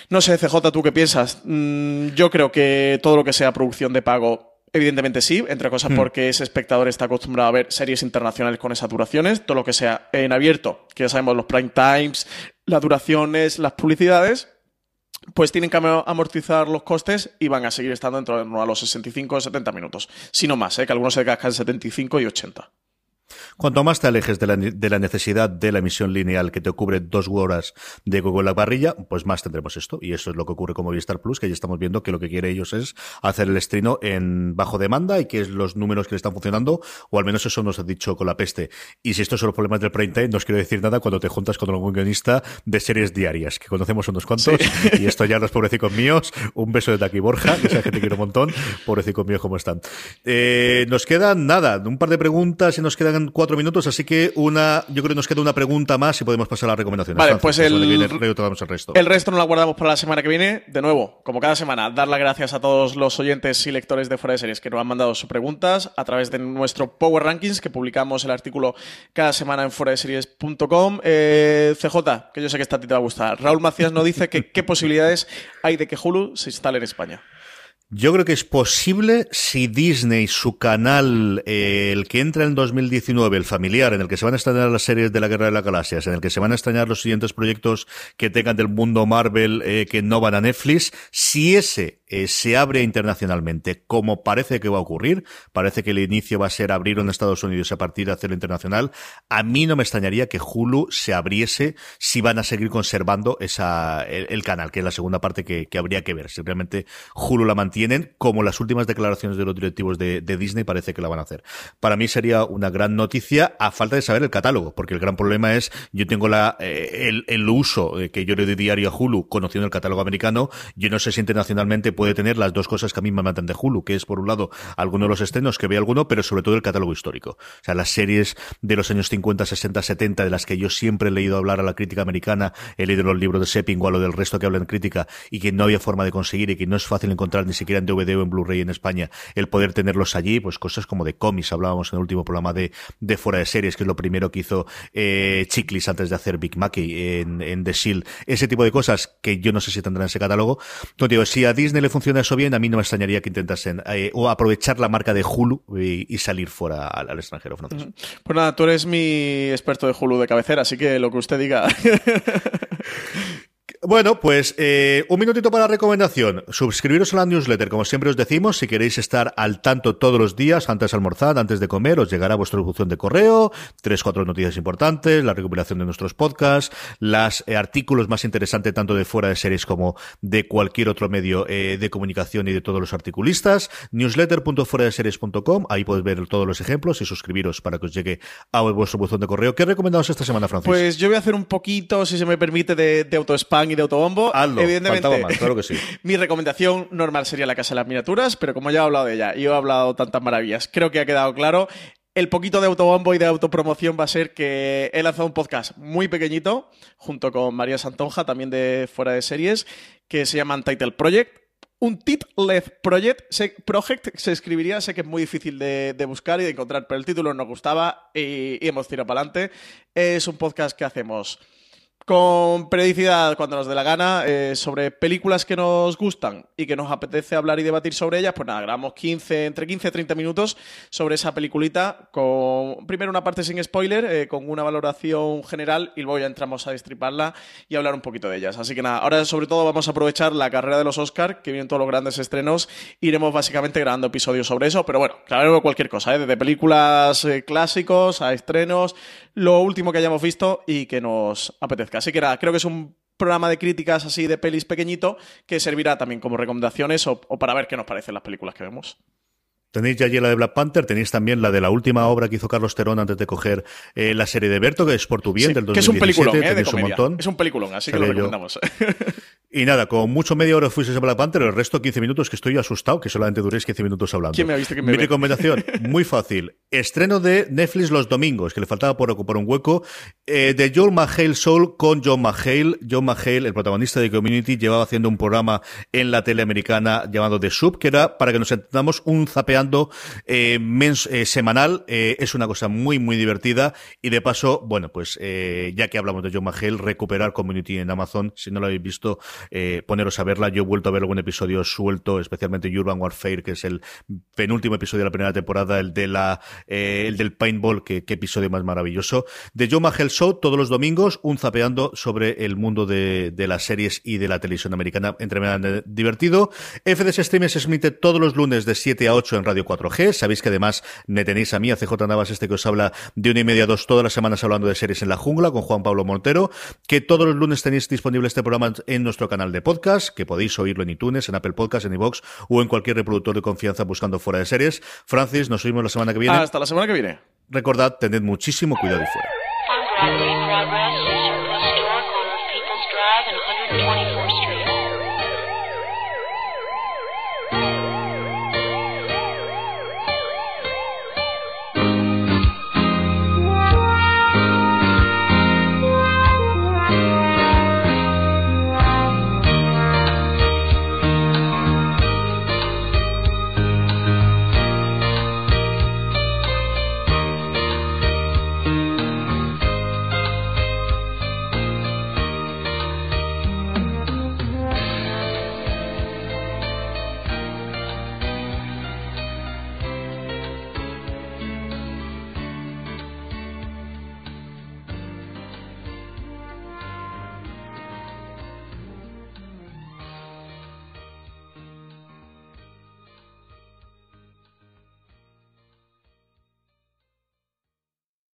[SPEAKER 5] No sé, CJ, ¿tú qué piensas? Mm, yo creo que todo lo que sea producción de pago, evidentemente sí, entre cosas porque ese espectador está acostumbrado a ver series internacionales con esas duraciones, todo lo que sea en abierto, que ya sabemos los prime times, las duraciones, las publicidades, pues tienen que am- amortizar los costes y van a seguir estando en torno a los 65 o 70 minutos. Si no más, ¿eh? que algunos se cascan 75 y 80.
[SPEAKER 4] Cuanto más te alejes de la, de la necesidad de la emisión lineal que te cubre dos horas de Google en la parrilla, pues más tendremos esto. Y eso es lo que ocurre con Movistar Plus, que ya estamos viendo que lo que quiere ellos es hacer el estreno en bajo demanda y que es los números que le están funcionando, o al menos eso nos ha dicho con la peste. Y si estos son los problemas del prime time, no os quiero decir nada cuando te juntas con algún guionista de series diarias, que conocemos unos cuantos, y esto ya los pobrecicos míos, un beso de aquí Borja, que esa gente quiere un montón, pobrecicos míos cómo están. Eh, nos quedan nada, un par de preguntas y nos quedan cuatro minutos, así que una, yo creo que nos queda una pregunta más y podemos pasar a las recomendaciones.
[SPEAKER 5] Vale,
[SPEAKER 4] Francis,
[SPEAKER 5] pues
[SPEAKER 4] la
[SPEAKER 5] el-
[SPEAKER 4] viene el resto.
[SPEAKER 5] El resto nos lo guardamos para la semana que viene. De nuevo, como cada semana, dar las gracias a todos los oyentes y lectores de Fuera de Series que nos han mandado sus preguntas a través de nuestro Power Rankings, que publicamos el artículo cada semana en fueradeseries.com. Eh, CJ, que yo sé que esta a ti te va a gustar. Raúl Macías nos dice que qué posibilidades hay de que Hulu se instale en España.
[SPEAKER 4] Yo creo que es posible si Disney, su canal, eh, el que entra en 2019, el familiar, en el que se van a estrenar las series de la Guerra de las Galaxias, en el que se van a estrenar los siguientes proyectos que tengan del mundo Marvel eh, que no van a Netflix, si ese eh, se abre internacionalmente, como parece que va a ocurrir, parece que el inicio va a ser abrirlo en Estados Unidos a partir de hacerlo internacional, a mí no me extrañaría que Hulu se abriese si van a seguir conservando esa, el, canal, que es la segunda parte que, que habría que ver. Si realmente Hulu la mantienen, como las últimas declaraciones de los directivos de, Disney parece que la van a hacer. Para mí sería una gran noticia a falta de saber el catálogo, porque el gran problema es, yo tengo la, eh, el, uso eh, que yo le doy diario a Hulu, conociendo el catálogo americano, yo no sé si internacionalmente puede tener las dos cosas que a mí me matan de Hulu, que es por un lado algunos de los estrenos que ve alguno, pero sobre todo el catálogo histórico. O sea, las series de los años 50, 60, 70, de las que yo siempre he leído hablar a la crítica americana, he leído los libros de Sepping o a lo del resto que hablan crítica y que no había forma de conseguir y que no es fácil encontrar ni siquiera siquiera en DVD o en Blu-ray en España, el poder tenerlos allí, pues cosas como de cómics, hablábamos en el último programa de, de fuera de series, que es lo primero que hizo eh, Chiclis antes de hacer Big Mackey en, en The Shield, ese tipo de cosas que yo no sé si tendrán ese catálogo. Entonces digo, si a Disney le funciona eso bien, a mí no me extrañaría que intentasen eh, o aprovechar la marca de Hulu y, y salir fuera al, al extranjero francés.
[SPEAKER 5] Pues nada, tú eres mi experto de Hulu de cabecera, así que lo que usted diga. (laughs)
[SPEAKER 4] Bueno, pues eh, un minutito para recomendación. Suscribiros a la newsletter, como siempre os decimos, si queréis estar al tanto todos los días, antes de almorzar, antes de comer, os llegará vuestra distribución de correo, tres, cuatro noticias importantes, la recuperación de nuestros podcasts, los artículos más interesantes tanto de fuera de series como de cualquier otro medio eh, de comunicación y de todos los articulistas. Newsletter.fueradeseries.com, ahí podéis ver todos los ejemplos y suscribiros para que os llegue a vuestra buzón de correo. ¿Qué recomendamos esta semana, Francis?
[SPEAKER 5] Pues yo voy a hacer un poquito, si se me permite, de, de autospam de autobombo.
[SPEAKER 4] Hazlo,
[SPEAKER 5] Evidentemente,
[SPEAKER 4] faltaba más, claro que sí. (laughs)
[SPEAKER 5] mi recomendación normal sería La Casa de las Miniaturas, pero como ya he hablado de ella y he hablado tantas maravillas, creo que ha quedado claro. El poquito de autobombo y de autopromoción va a ser que he lanzado un podcast muy pequeñito, junto con María Santonja, también de Fuera de Series, que se llama Title Project. Un titled project, se, project se escribiría, sé que es muy difícil de, de buscar y de encontrar, pero el título nos gustaba y, y hemos tirado para adelante. Es un podcast que hacemos con periodicidad cuando nos dé la gana eh, sobre películas que nos gustan y que nos apetece hablar y debatir sobre ellas, pues nada, grabamos 15, entre 15 y 30 minutos sobre esa peliculita con primero una parte sin spoiler, eh, con una valoración general y luego ya entramos a destriparla y hablar un poquito de ellas. Así que nada, ahora sobre todo vamos a aprovechar la carrera de los Oscar, que vienen todos los grandes estrenos, iremos básicamente grabando episodios sobre eso, pero bueno, claro, cualquier cosa, ¿eh? desde películas clásicos a estrenos, lo último que hayamos visto y que nos apetezca. Así que nada, creo que es un programa de críticas así de pelis pequeñito que servirá también como recomendaciones o, o para ver qué nos parecen las películas que vemos.
[SPEAKER 4] Tenéis ya allí la de Black Panther, tenéis también la de la última obra que hizo Carlos Terón antes de coger eh, la serie de Berto, que es Por tu bien,
[SPEAKER 5] Sí,
[SPEAKER 4] del 2017.
[SPEAKER 5] que es un peliculón, ¿eh? de
[SPEAKER 4] tenéis un
[SPEAKER 5] comedia.
[SPEAKER 4] montón.
[SPEAKER 5] Es un peliculón, así que lo recomendamos. (laughs)
[SPEAKER 4] Y nada, con mucho media hora fuisteis a Black Panther, el resto 15 minutos, que estoy asustado que solamente duréis 15 minutos hablando.
[SPEAKER 5] ¿Quién me ha visto? ¿Quién me
[SPEAKER 4] Mi
[SPEAKER 5] ve?
[SPEAKER 4] recomendación, (laughs) muy fácil. Estreno de Netflix los domingos, que le faltaba por ocupar un hueco, eh, de John McHale Soul con John McHale. John McHale, el protagonista de Community, llevaba haciendo un programa en la tele americana llamado The Sub, que era, para que nos entendamos, un zapeando eh, mens- eh, semanal. Es una cosa muy, muy divertida. Y de paso, bueno, pues ya que hablamos de John McHale, recuperar Community en Amazon. Si no lo habéis visto, eh, poneros a verla. Yo he vuelto a ver algún episodio suelto, especialmente Urban Warfare, que es el penúltimo episodio de la primera temporada, el de la eh, el del paintball, que episodio más maravilloso. De John McHale Show, todos los domingos, un zapeando sobre el mundo de, de las series y de la televisión americana, entretenidamente divertido. FDS Streaming se emite todos los lunes de 7 a 8 en Radio 4G. Sabéis que además me tenéis a mí, a CJ Navas, este que os habla de una y media a dos todas las semanas hablando de series en la jungla con Juan Pablo Montero, que todos los lunes tenéis disponible este programa en nuestro canal de podcast, que podéis oírlo en iTunes, en Apple Podcast, en iVoox o en cualquier reproductor de confianza buscando fuera de series. Francis, nos oímos la semana que viene.
[SPEAKER 5] Hasta la semana que viene.
[SPEAKER 4] Recordad, tened muchísimo cuidado y fuera.